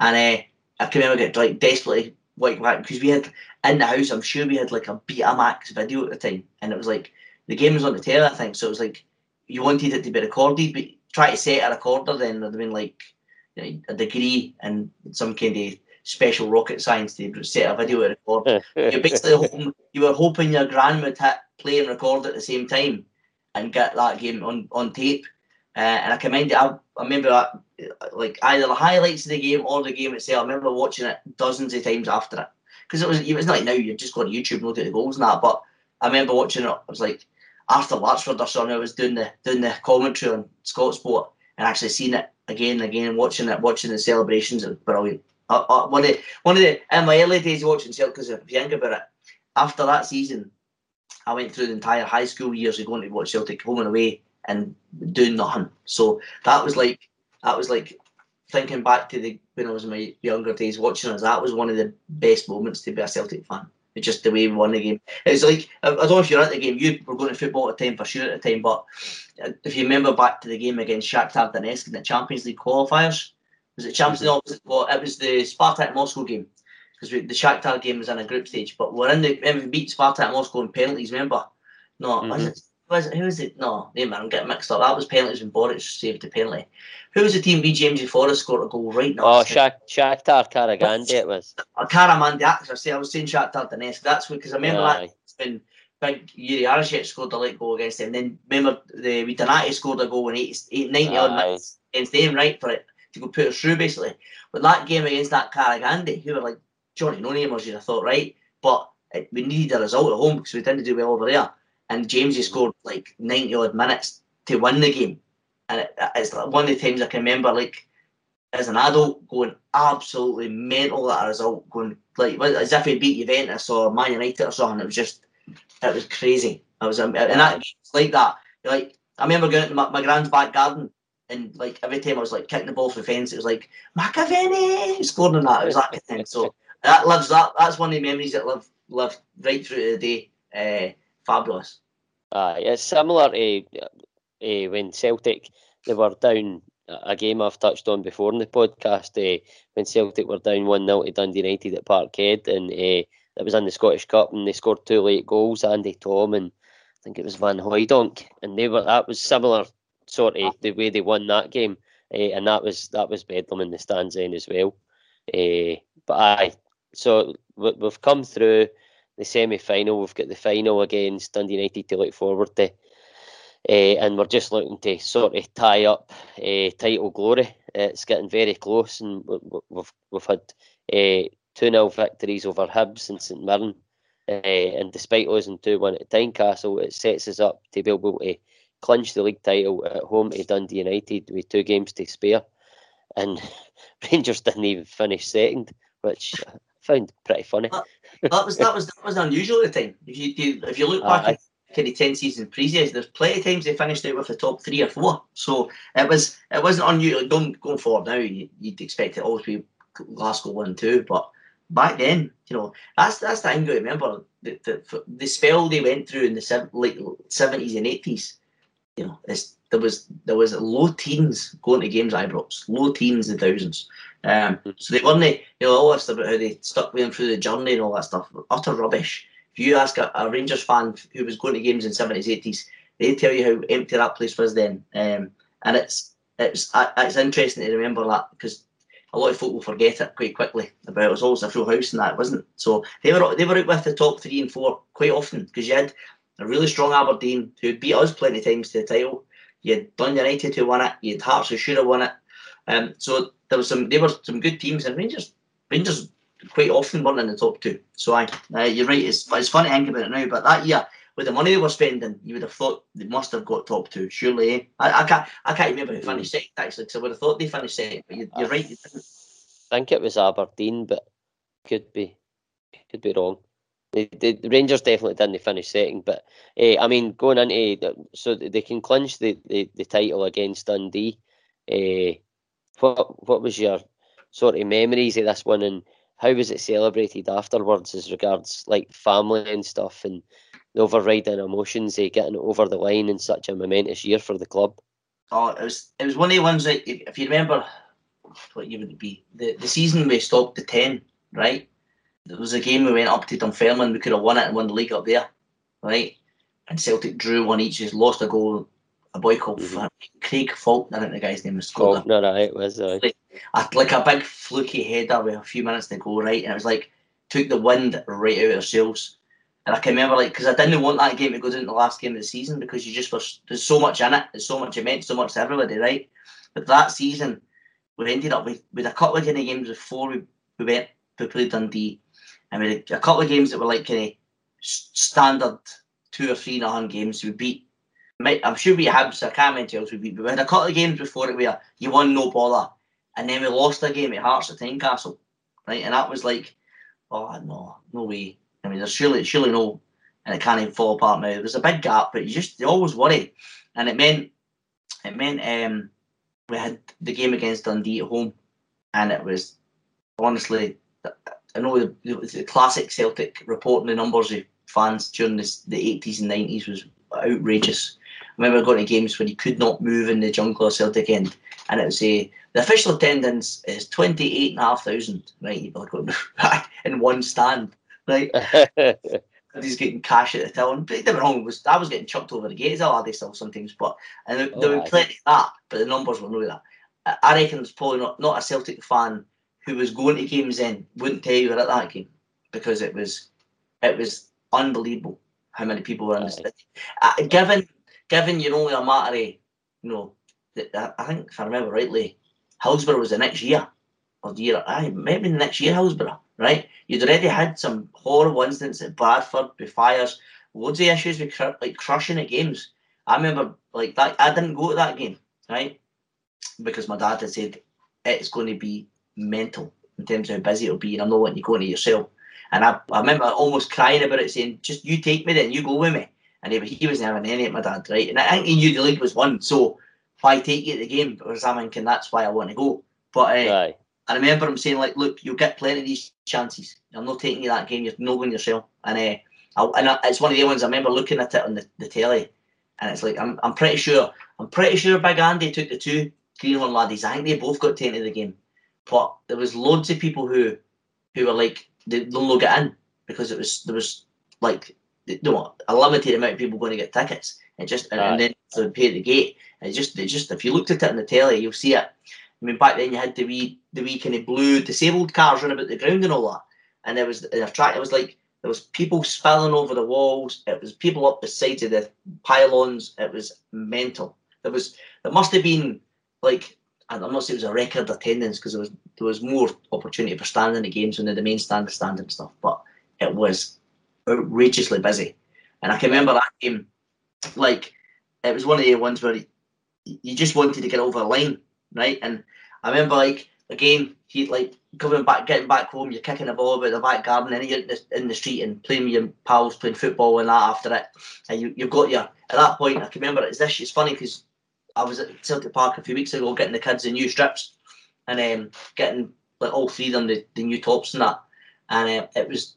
and uh, I can remember getting like desperately like because we had in the house. I'm sure we had like a Betamax video at the time, and it was like the game was on the telly. I think so. It was like you wanted it to be recorded, but try to set a recorder. Then there'd have been like you know, a degree and some kind of special rocket science to set a video record. (laughs) You're basically hoping, you were hoping your grand would hit play and record at the same time and get that game on on tape. Uh, and I commend it. I, I remember that, like either the highlights of the game or the game itself. I remember watching it dozens of times after it because it was it was not like now you just go to YouTube and look at the goals and that. But I remember watching it. I was like after Larchford or something. I was doing the doing the commentary on Scotsport and actually seeing it again and again, watching it, watching the celebrations. It was brilliant. Uh, uh, one of one of the in my early days watching Celtic, because if you think about it, after that season, I went through the entire high school years of going to watch Celtic home and away and doing nothing. So that was like that was like thinking back to the when I was in my younger days watching us. That was one of the best moments to be a Celtic fan. It's just the way we won the game. It's like I don't know if you're at the game. You were going to football at the time for sure at the time, but if you remember back to the game against Shakhtar Donetsk in the Champions League qualifiers, was it Champions League? Mm-hmm. No, it was the Spartak Moscow game because the Shakhtar game was in a group stage. But we're in the we beat Spartak Moscow in penalties. Remember? No, mm-hmm. was it was it, who was it? No, name man, I'm getting mixed up. That was penalties when Boruc saved the penalty. Who was the team B James Forrest scored a goal right now?
Oh, Shak- Shakhtar Karagandy it was.
Uh, Karamandy, I say I was saying Shakhtar Donetsk. That's because I remember Aye. that when big Jiri Jarosik scored a late goal against them. And then remember the we Donati scored a goal in 80, 90 odd minutes against them, right, for it to go put us through basically. But that game against that Karagandy, who were like Johnny No Namers, you'd have thought, right? But it, we needed a result at home because we didn't do well over there and James has scored like 90 odd minutes to win the game. And it, it's one of the times I can remember, like, as an adult, going absolutely mental at a result, going like as if he beat Juventus or Man United or something. It was just, it was crazy. I was, and that like that. Like I remember going to my, my grand's back garden, and like every time I was like kicking the ball for the fence, it was like McAvennie scoring on that. It was that kind of thing. So that lives. That that's one of the memories that live live right through the day. Uh, fabulous.
Uh, it's similar to uh, when Celtic they were down a game I've touched on before in the podcast. Uh, when Celtic were down one 0 to Dundee United at Parkhead, and uh, it was in the Scottish Cup, and they scored two late goals. Andy Thom and I think it was Van Hooijdonk, and they were that was similar sort of the way they won that game, uh, and that was that was Bedlam in the stands then as well. Uh, but I so we've come through the semi final. We've got the final against Dundee United to look forward to. Uh, and we're just looking to sort of tie up uh, title glory. It's getting very close, and we've we've had uh, two 0 victories over Hibs and St Mirren, and despite losing two one at Tynecastle, it sets us up to be able to clinch the league title at home to Dundee United with two games to spare. And (laughs) Rangers didn't even finish second, which I found pretty funny.
That, that was that was that was unusual at the time. If you if you look back. Uh, kind of ten season previous, there's plenty of times they finished out with the top three or four. So it was it wasn't unusual. Going going forward now, you, would expect it always be Glasgow one two, but back then, you know, that's that's the thing. remember the, the the spell they went through in the late seventies and eighties. You know, there was there was low teens going to games I Ibrox, low teens and thousands. Um, so they weren't, you know, all this about how they stuck with them through the journey and all that stuff. Utter rubbish. If you ask a, a Rangers fan who was going to games in seventies, eighties, they tell you how empty that place was then. Um, and it's it's it's interesting to remember that because a lot of folk will forget it quite quickly about it was always a full house and that wasn't. So they were they were out with the top three and four quite often because you had a really strong Aberdeen who beat us plenty of times to the title. You had Dundee United who won it. You had Hearts who should have won it. Um, so there was some. They were some good teams, and Rangers. Rangers quite often weren't in the top two. So I, uh, you're right. It's it's fun to think about it now, but that year with the money they were spending, you would have thought they must have got top two. Surely, eh? I, I can't I can't remember who mm. finished second actually, because I would have thought they finished second. But you, are right. You
I think it was Aberdeen, but could be could be wrong. The, the Rangers definitely didn't finish second, but uh, I mean, going into so they can clinch the, the, the title against Dundee. Uh, what what was your sort of memories of this one, and how was it celebrated afterwards, as regards like family and stuff, and the overriding emotions of getting over the line in such a momentous year for the club?
Oh, it was it was one of the ones that if you remember, what year would it be? The the season we stopped to ten, right? There was a game we went up to Dunfermline. We could have won it and won the league up there, right? And Celtic drew one each. Just lost a goal. A boy called mm-hmm. Craig Faulkner. I think the guy's name was.
Faulkner, right? It was uh...
like, like a big fluky header with a few minutes to go, right? And it was like took the wind right out of our sails. And I can remember, like, because I didn't want that game to go into the last game of the season because you just was there's so much in it, there's so much it meant so much to everybody, right? But that season, we ended up with, with a couple of kind of games before we, we went we played Dundee, I mean, a couple of games that were like kind of standard two or three nothing games. We beat, I'm sure we had, so I can't remember else we beat, but we had a couple of games before it where you won no bother, and then we lost a game at Hearts at Tynecastle, right? And that was like, oh no, no way. I mean, there's surely, surely no, and it can't even fall apart now. There's a big gap, but you just you always worry, and it meant, it meant um, we had the game against Dundee at home, and it was honestly I know the, the classic Celtic reporting the numbers of fans during this, the 80s and 90s was outrageous. I remember going to games when he could not move in the jungle of Celtic end, and it would say the official attendance is 28,500, right? You'd be like, in one stand, right? (laughs) he's getting cash at the till. And don't get wrong, was I was getting chucked over the gate as a laddie still sometimes, but and there, oh, there were plenty of that, but the numbers were really that. I reckon it's probably not, not a Celtic fan who was going to games then wouldn't tell you were at that game because it was it was unbelievable how many people were in the city. Uh, given given you're only a matter of you know I think if I remember rightly, Hillsborough was the next year or the year I maybe the next year Hillsborough right. You'd already had some horrible incidents at Bradford with fires, loads of issues with cr- like crushing at games. I remember like that. I didn't go to that game right because my dad had said it's going to be mental in terms of how busy it'll be, and I'm not letting you go into yourself. And I, I remember almost crying about it, saying, "Just you take me then, you go with me." And he, he wasn't having any at my dad, right? And I think he knew the league was won, so why take you at the game? Because I'm thinking that's why I want to go. But uh, I remember him saying, like, look, you'll get plenty of these chances. I'm not taking you that game. You're not going yourself. And uh, I, and I, it's one of the ones I remember looking at it on the, the telly, and it's like I'm, I'm pretty sure I'm pretty sure Big Andy took the two Greenland laddies. I think they both got taken to the game. But there was loads of people who who were like they, they'll get in because it was there was like know a limited amount of people going to get tickets and just and, and then to pay at the gate. And it just it just if you looked at it on the telly, you'll see it. I mean, back then you had the wee the wee kind of blue disabled cars running about the ground and all that, and there was a track. It was like There was people spilling over the walls. It was people up the sides of the pylons. It was mental. There was there must have been like I'm not saying it was a record attendance because there was there was more opportunity for standing at games when the main stand is standing and stuff, but it was outrageously busy. And I can remember that game, like it was one of the ones where you just wanted to get over the line, right? And I remember like again, he like coming back, getting back home, you're kicking the ball about the back garden, and you're in the, in the street and playing with your pals, playing football and that after it, and you you've got your at that point. I can remember it's this. It's funny because I was at Celtic Park a few weeks ago getting the kids the new strips, and um, getting like all three of them the, the new tops and that, and uh, it was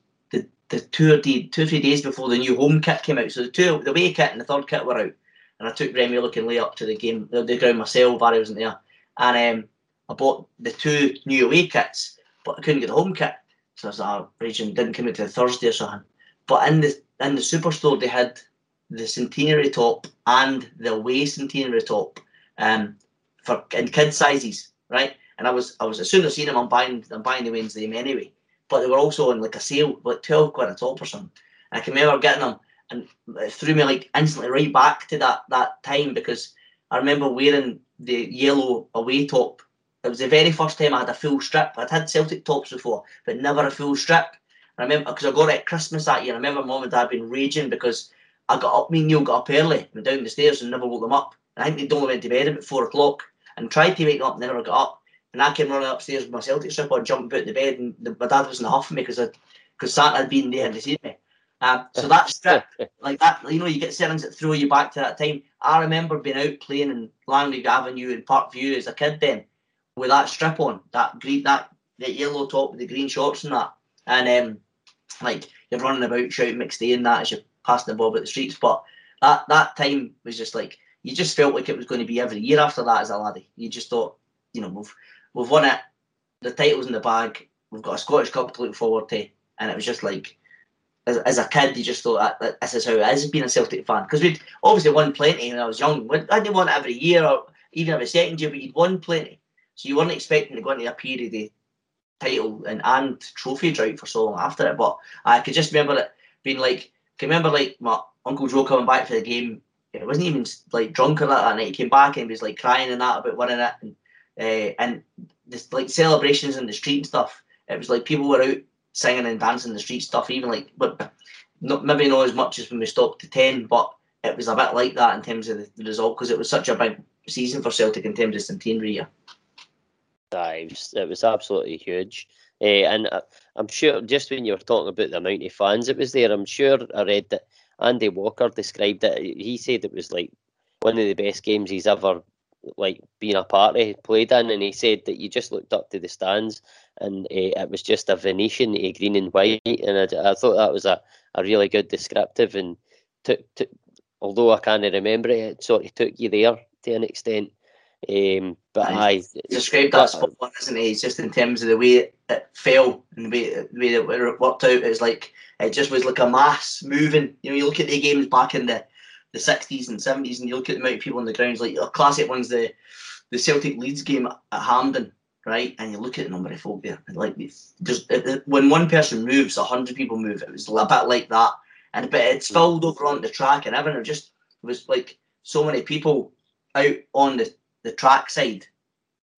the or day, two or three days before the new home kit came out. So the two the away kit and the third kit were out, and I took Remy looking lay up to the game the, the ground myself. Barry wasn't there, and um, I bought the two new away kits, but I couldn't get the home kit. So I was like, oh, region didn't come out to Thursday or something. But in the in the superstore they had the centenary top and the away centenary top um, for in kid sizes, right? And I was I was as soon as I seen them, I'm buying I'm buying the Wednesday anyway. But they were also on like a sale, like twelve quid a top or something. And I can remember getting them, and it threw me like instantly right back to that that time because I remember wearing the yellow away top it was the very first time I had a full strip. I'd had Celtic tops before, but never a full strip. I remember because I got it at Christmas that year. I remember mum and dad been raging because I got up, me and Neil got up early, went down the stairs and never woke them up. And I think they only went to bed about four o'clock and tried to wake them up, never got up. And I came running upstairs with my Celtic strip on, jumping out the bed, and the, my dad was in the huff for me because because Santa had been there and seen me. Um, so (laughs) that strip, like that, you know, you get settings that throw you back to that time. I remember being out playing in Langley Avenue in Parkview as a kid then, with that strip on, that green, that the yellow top with the green shorts and that, and um, like you're running about shouting McStay and that as you're passing the ball about the streets. But that that time was just like you just felt like it was going to be every year after that as a laddie. You just thought, you know, we've we've won it, the title's in the bag, we've got a Scottish Cup to look forward to, and it was just like. As, as a kid, you just thought that, this is how it is being a Celtic fan because we'd obviously won plenty when I was young. I didn't it every year or even every second year, but you'd won plenty. So you weren't expecting to go into a period of title and, and trophy drought for so long after it. But I could just remember it being like, I can remember like my Uncle Joe coming back for the game. It wasn't even like drunk or that, that night. He came back and he was like crying and that about winning it. And, uh, and this like celebrations in the street and stuff. It was like people were out singing and dancing in the street stuff, even like, but not, maybe not as much as when we stopped to 10, but it was a bit like that in terms of the, the result because it was such a big season for Celtic in terms of centenary year.
It was, it was absolutely huge. Uh, and uh, I'm sure, just when you were talking about the amount of fans it was there, I'm sure I read that Andy Walker described it. He said it was like one of the best games he's ever like being a part of, played in, and he said that you just looked up to the stands and uh, it was just a Venetian uh, green and white, and I, I, thought that was a, a really good descriptive and took, took although I can't remember it, it sort of took you there to an extent. Um, but I
described that spot one, isn't it? It's just in terms of the way it fell and the way, the way that it worked out. It's like it just was like a mass moving. You know, you look at the games back in the the sixties and seventies, and you look at the amount of people on the grounds. Like a classic one's the the Celtic Leeds game at Hampden, right? And you look at the number of folk there, and like just when one person moves, a hundred people move. It was a bit like that, and but it spilled over onto the track and everything. It just it was like so many people out on the the track side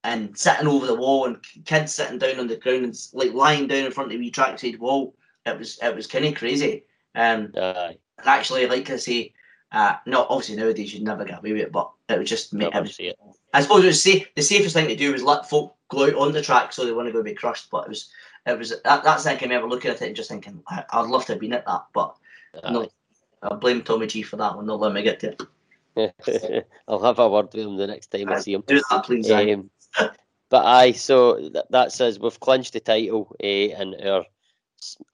and sitting over the wall and kids sitting down on the ground and like lying down in front of the trackside wall. It was it was kind of crazy. Um, uh, and actually, like I say, uh, not obviously nowadays you'd never get away with it, but it was just was, it. I suppose it was safe. The safest thing to do was let folk go out on the track so they weren't going to be crushed. But it was it was that, that's the thing I remember looking at it and just thinking I, would love to have been at that, but uh, no, I blame Tommy G for that one. Not letting me get to it. (laughs)
I'll have a word with him the next time I, I see him.
Do that, please. Um,
but aye, so that, that says we've clinched the title uh, in our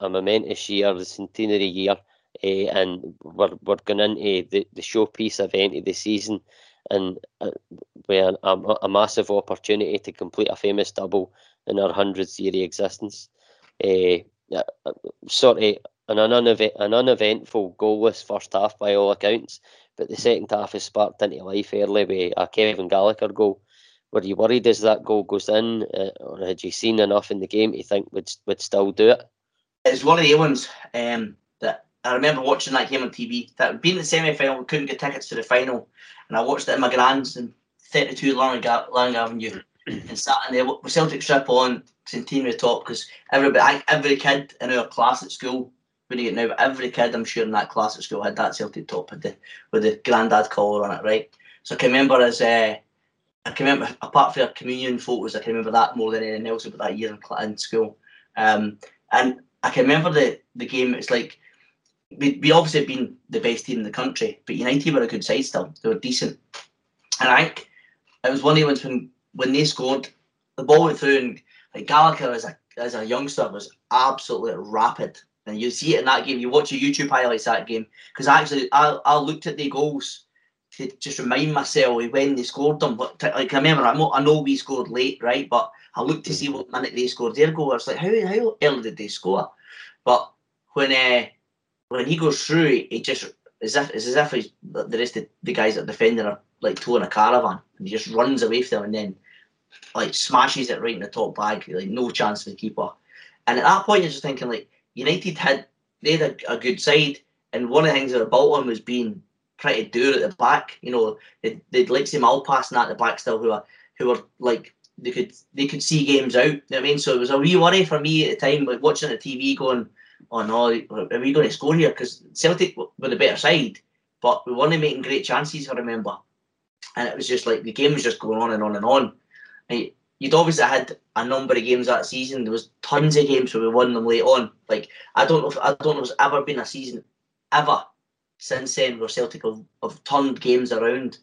a momentous year, the centenary year, uh, and we're we're going into the, the showpiece event of the season, and uh, with a, a, massive opportunity to complete a famous double in our hundredth year of existence. Uh, sort of an, unevent, an uneventful, goalless first half by all accounts. But the second half is sparked into life early with a Kevin Gallagher goal. Were you worried as that goal goes in, uh, or had you seen enough in the game to think would would still do it?
it's one of the ones um, that I remember watching that game on TV. That being the semi final, we couldn't get tickets to the final, and I watched it in my grand's in 32 Lang, Lang Avenue, (clears throat) and sat in there with Celtic strip on, Centenary top, because everybody, every kid in our class at school, when you get now, every kid I'm sure in that class at school had that Celtic top with the with the granddad collar on it, right? So I can remember as uh, I can remember apart from our communion photos, I can remember that more than anything else about that year in, in school. Um, and I can remember the the game. It's like we, we obviously been the best team in the country, but United were a good side still. They were decent, and I it was one of the ones when when they scored, the ball went through, and like Gallagher as a as a youngster was absolutely rapid. And you see it in that game. You watch your YouTube highlights that game because actually I, I looked at the goals to just remind myself when they scored them. But like I remember, I know, I know we scored late, right? But I looked to see what minute they scored their goal. I was like, how how early did they score? But when uh, when he goes through, he just as if it's as if he's, the rest of the guys that defending are like towing a caravan, and he just runs away from them and then like smashes it right in the top bag, like no chance for the keeper. And at that point, you're just thinking like United had they had a, a good side, and one of the things that were built on was being pretty dour at the back. You know, they'd, they'd like some all passing at the back still, who are who were like they could they could see games out. You know what I mean? So it was a wee worry for me at the time, like watching the TV, going, "Oh no, are we going to score here?" Because Celtic were the better side, but we weren't making great chances. I remember, and it was just like the game was just going on and on and on. And you'd obviously had a number of games that season. There was tons of games where we won them late on. Like I don't know if I don't know if there's ever been a season ever since then where Celtic have, have turned games around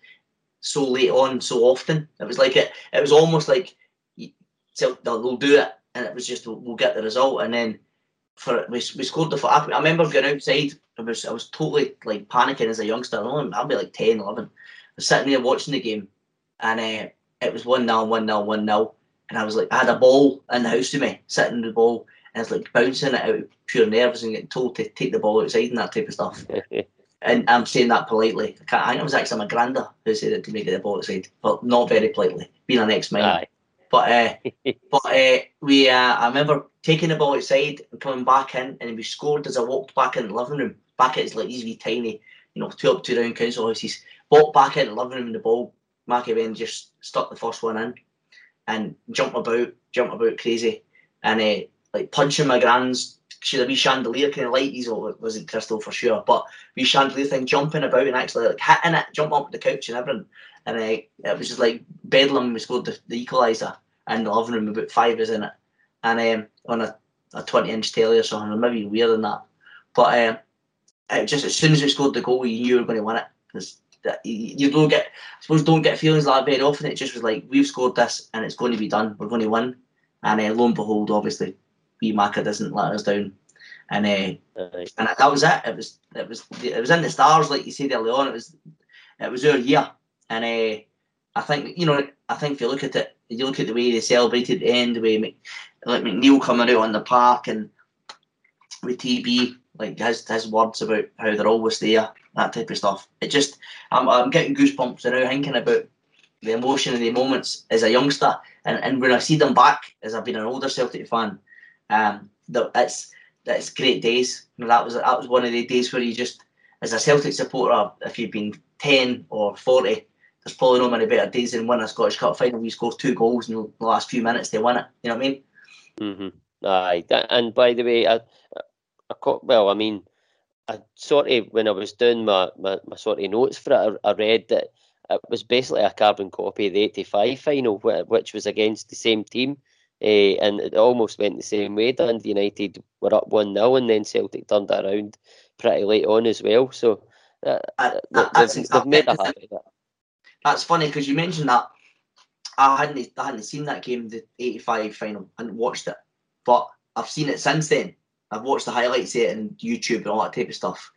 so late on so often. It was like it. It was almost like they'll, they'll do it, and it was just we'll, we'll get the result, and then for we, we scored the. I, I remember going outside. I was I was totally like panicking as a youngster. I I'll be like 10, 11. I was sitting there watching the game, and uh, it was one 0 one 0 one 0 and I was like, I had a ball in the house with me, sitting in the ball, and it's like bouncing it out of pure nerves and getting told to take the ball outside and that type of stuff. (laughs) and I'm saying that politely. I, think it was actually my granda who said it to make it the ball outside, but not very politely, being an ex-mine. But uh, (laughs) but uh, we, uh, I remember taking the ball outside and coming back in, and we scored as I walked back in the living room. Back at his like these wee tiny, you know, two up, two down council houses. Walked back in the living room, and the ball, Marky Ben just stuck the first one in, and jump about, jump about crazy, and uh, like punching my grands should have be chandelier kind of light. These wasn't crystal for sure, but we chandelier thing jumping about and actually like hitting it, jumping up the couch and everything. And uh, it was just like bedlam. We scored the, the equaliser and the living room, about five is in it, and um, on a, a 20 inch telly or something, or maybe weirder than that. But um, it just as soon as we scored the goal, you knew you were going to win it because you don't get, I suppose, don't get feelings like that very often. It just was like we've scored this and it's going to be done. We're going to win, and uh, lo and behold, obviously B Maka doesn't let us down. And uh, and that was it. It was it was it was in the stars, like you said early on. It was it was our year, and uh, I think you know I think if you look at it, you look at the way they celebrated the end, the way like McNeill coming out on the park and with TB, like his his words about how they're always there, that type of stuff. It just I'm I'm getting goosebumps and now thinking about the emotion of the moments as a youngster, and, and when I see them back as I've been an older Celtic fan, um, that it's that's great days. You know, that was that was one of the days where you just, as a Celtic supporter, if you've been ten or forty, there's probably no many better days than win a Scottish Cup final. You score two goals in the last few minutes they win it. You know what I mean?
Mm-hmm. Aye, and by the way, I, I, well, I mean, I sort of when I was doing my, my, my sort of notes for it, I, I read that it was basically a carbon copy of the '85 final, which was against the same team. Uh, and it almost went the same way. Dundee United were up 1 0, and then Celtic turned it around pretty late on as well. So uh, uh,
they've, they've made a habit of that. That's funny because you mentioned that. I hadn't, I hadn't seen that game, the 85 final, and watched it. But I've seen it since then. I've watched the highlights of it on YouTube and all that type of stuff.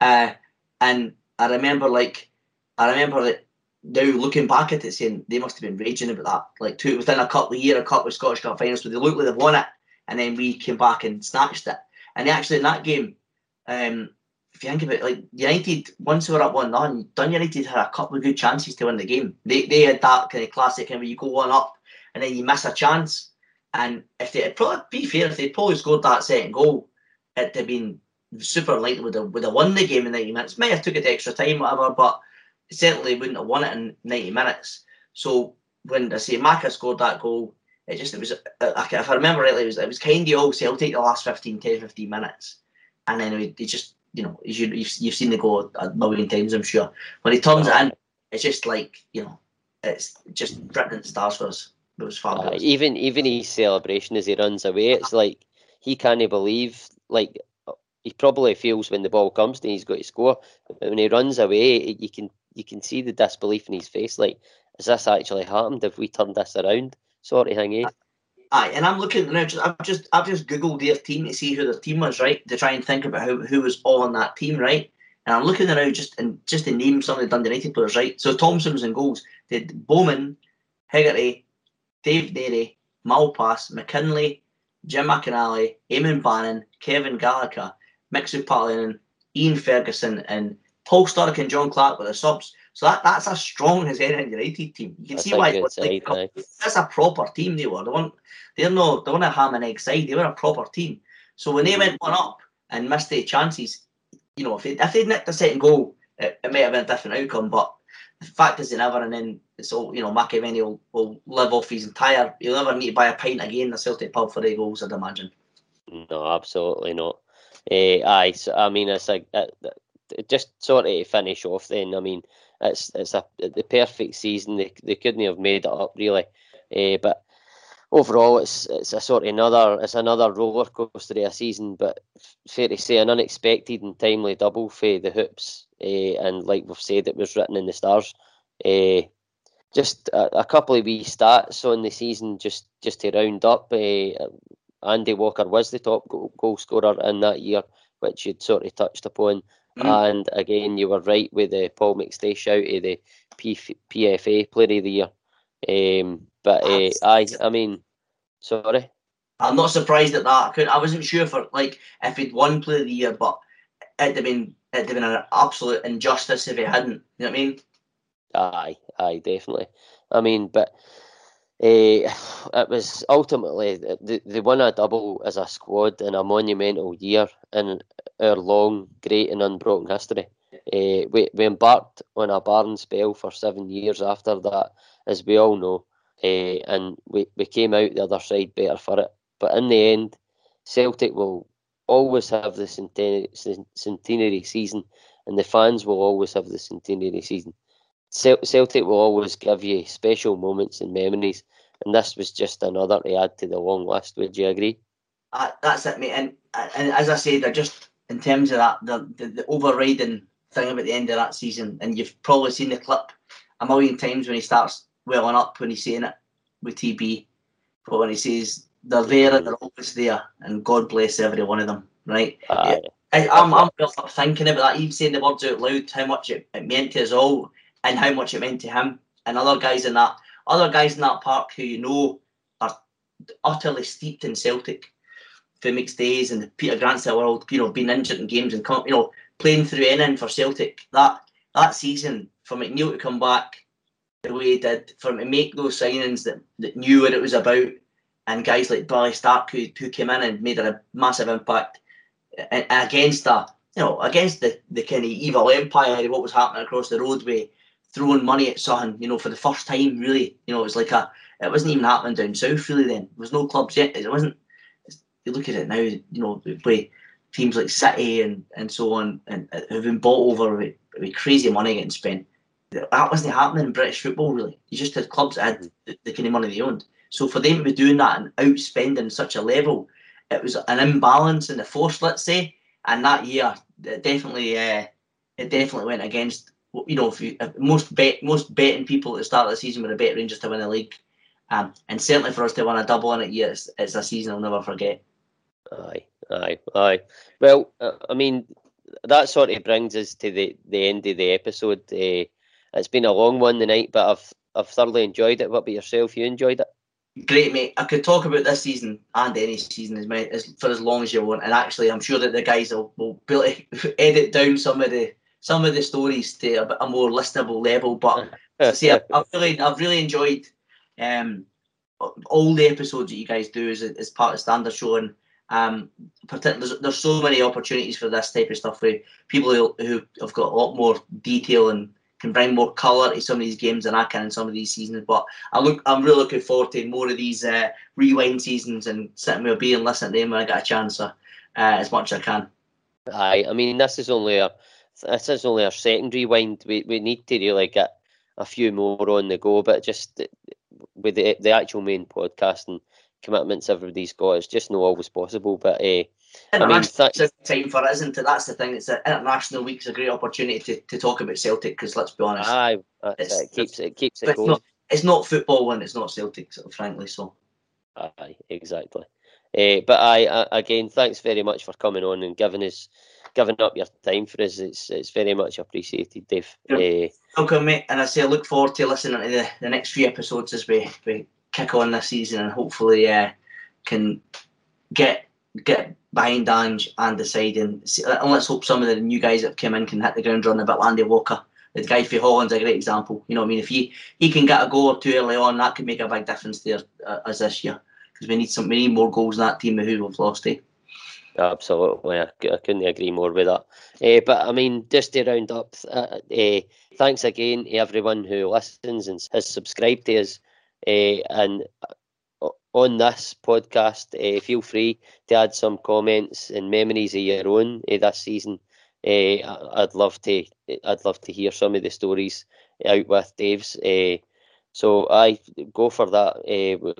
Uh, and I remember, like, I remember that now looking back at it, saying they must have been raging about that. Like two within a couple of years, a couple of Scottish Cup finals, so they looked like they've won it, and then we came back and snatched it. And actually in that game, um, if you think about it, like United, once they were up one none, Dun United had a couple of good chances to win the game. They they had that kind of classic kind where you go one up and then you miss a chance. And if they probably be fair, if they'd probably scored that second goal, it'd have been super likely would have, would have won the game in 90 minutes. Might have took it to extra time, whatever, but certainly wouldn't have won it in 90 minutes. So when I say Maka scored that goal, it just it was if I remember rightly, it was it was kind of all Celtic the last 15, 10, 15 minutes, and then it, it just you know you you've, you've seen the goal a million times, I'm sure. When he turns it in, it's just like you know, it's just written in stars for us. It was fabulous.
Uh, even even his celebration as he runs away, it's like he can't believe like he probably feels when the ball comes and he's got to score. But when he runs away, you can you can see the disbelief in his face. Like, has this actually happened? Have we turned this around? Sort of thing, eh?
Aye, and I'm looking now. Just, I've just I've just googled their team to see who their team was, right? To try and think about who, who was all on that team, right? And I'm looking around just and just to name some of the Dundee United players, right? So Thomson was in goals. Had Bowman, Hegarty, Dave Narey, Malpass, McKinlay, Jim McInally, Eamonn Bannon, Kevin Gallacher, Mixu Paatelainen, Ian Ferguson, and Paul Sturrock and John Clark were the subs. So that, that's as strong as any United team. You can
That's
see why like,
side,
that's a proper team they were. They weren't they're no they weren't a ham and egg side, they were a proper team. So when they
Mm-hmm.
went one up and missed their chances, you know, if they if they'd nicked a second goal, it, it may have been a different outcome. But the fact is they never and then it's all you know, McAvennie will, will live off his entire he'll never need to buy a pint again in the Celtic pub for eight goals, I'd imagine.
No, absolutely not. Uh, aye, so, I mean, it's like uh, just sort of to finish off. Then, I mean, it's it's a the perfect season. They they couldn't have made it up really, uh, but overall, it's it's a sort of another it's another roller coaster of a season. But fair to say, an unexpected and timely double for the hoops, uh, and like we've said, it was written in the stars. Uh, just a, a couple of wee stats on the season, just just to round up. Andy Walker was the top goal, goal scorer in that year, which you'd sort of touched upon.
Mm.
And again, you were right with the Paul McStay shout of the P- PFA Player of the Year. Um, but uh, I, I mean, sorry.
I'm not surprised at that. I, I wasn't sure for like if he'd won Player of the Year, but it'd have been it'd have been an absolute injustice if he hadn't. You know what I mean?
Aye, aye, definitely. I mean, but uh, (sighs) it was ultimately they, they won a double as a squad in a monumental year in our long, great, and unbroken history. Uh, we, we embarked on a barren spell for seven years after that, as we all know, uh, and we, we came out the other side better for it. But in the end, Celtic will always have the centenary, centenary season, and the fans will always have the centenary season. Cel- Celtic will always give you special moments and memories, and this was just another to add to the long list. Would you agree?
Uh, that's it, mate. And and as I said, I just in terms of that the, the the overriding thing about the end of that season, and you've probably seen the clip a million times when he starts welling up when he's saying it with TB, but when he says they're there and they're always there, and God bless every one of them, right?
Aye.
I, I'm, I'm up thinking about that, even saying the words out loud, how much it, it meant to us all, and how much it meant to him, and other guys in that, other guys in that park who you know are utterly steeped in Celtic, for McStay's and the Peter Grant's the world, you know, being injured in games and come, you know, playing through in for Celtic. That that season for McNeill to come back the way he did, for him to make those signings that, that knew what it was about, and guys like Billy Stark who, who came in and made a massive impact against that, you know, against the, the kind of evil empire of what was happening across the roadway, throwing money at something, you know, for the first time, really. You know, it was like a, it wasn't even happening down south, really, then. There was no clubs yet. It wasn't, you look at it now, you know, we play teams like City and, and so on, and uh, have been bought over with, with crazy money getting spent. That wasn't happening in British football, really. You just had clubs that had the, the kind of money they owned. So for them to be doing that and outspending such a level, it was an imbalance in the force, let's say. And that year, it definitely, uh, it definitely went against. You know, if you, if most bet most betting people at the start of the season would have bet Rangers to win the league, um, and certainly for us to win a double in it, year, it's, it's a season I'll never forget.
Aye, aye, aye. Well, uh, I mean, that sort of brings us to the, the end of the episode. Uh, it's been a long one tonight, but I've I've thoroughly enjoyed it. What about yourself? You enjoyed it?
Great, mate. I could talk about this season and any season as, many, as for as long as you want. And actually, I'm sure that the guys will, will be able to edit down some of the some of the stories to a, a more listenable level. But see, I've, I've really I've really enjoyed um, all the episodes that you guys do as, as part of Standard Show, and Um, there's, there's so many opportunities for this type of stuff with people who, who have got a lot more detail and can bring more colour to some of these games than I can in some of these seasons. But I look, I'm really looking forward to more of these uh, rewind seasons and sitting with a beer and listening to them when I get a chance, uh, as much as I can.
Aye, I mean this is only a this is only our second rewind. We we need to really get a few more on the go, but just with the the actual main podcast and commitments everybody's got, it's just not always possible. But uh,
I mean, th- time for it, isn't it? That's the thing. It's an international week's a great opportunity to, to talk about Celtic because let's be honest,
aye, it keeps it keeps it
it's not, it's not football when it's not Celtic, frankly. So,
aye, exactly. Uh, but I uh, again, thanks very much for coming on and giving us giving up your time for us. It's it's very much appreciated, Dave.
Uh, Welcome, mate. And I say I look forward to listening to the, the next few episodes as we, we kick on this season and hopefully uh, can get get behind Ange and decide and, and let's hope some of the new guys that have come in can hit the ground running. But Landy Walker, the guy for Holland's a great example. You know what I mean? If he he can get a goal or two early on, that could make a big difference there uh, as this year because we need some we need more goals in that team who we've lost. Eh?
Absolutely, I, I couldn't agree more with that. Uh, but I mean, just to round up, uh, uh, thanks again to everyone who listens and has subscribed to us. Eh, and uh, on this podcast, feel free to add some comments and memories of your own this season. I'd love to, I'd love to hear some of the stories out with Dave's. so I go for that.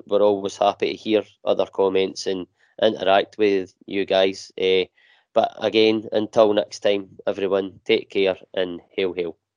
we're always happy to hear other comments and interact with you guys. Uh, but again, until next time, everyone, take care and hail, hail.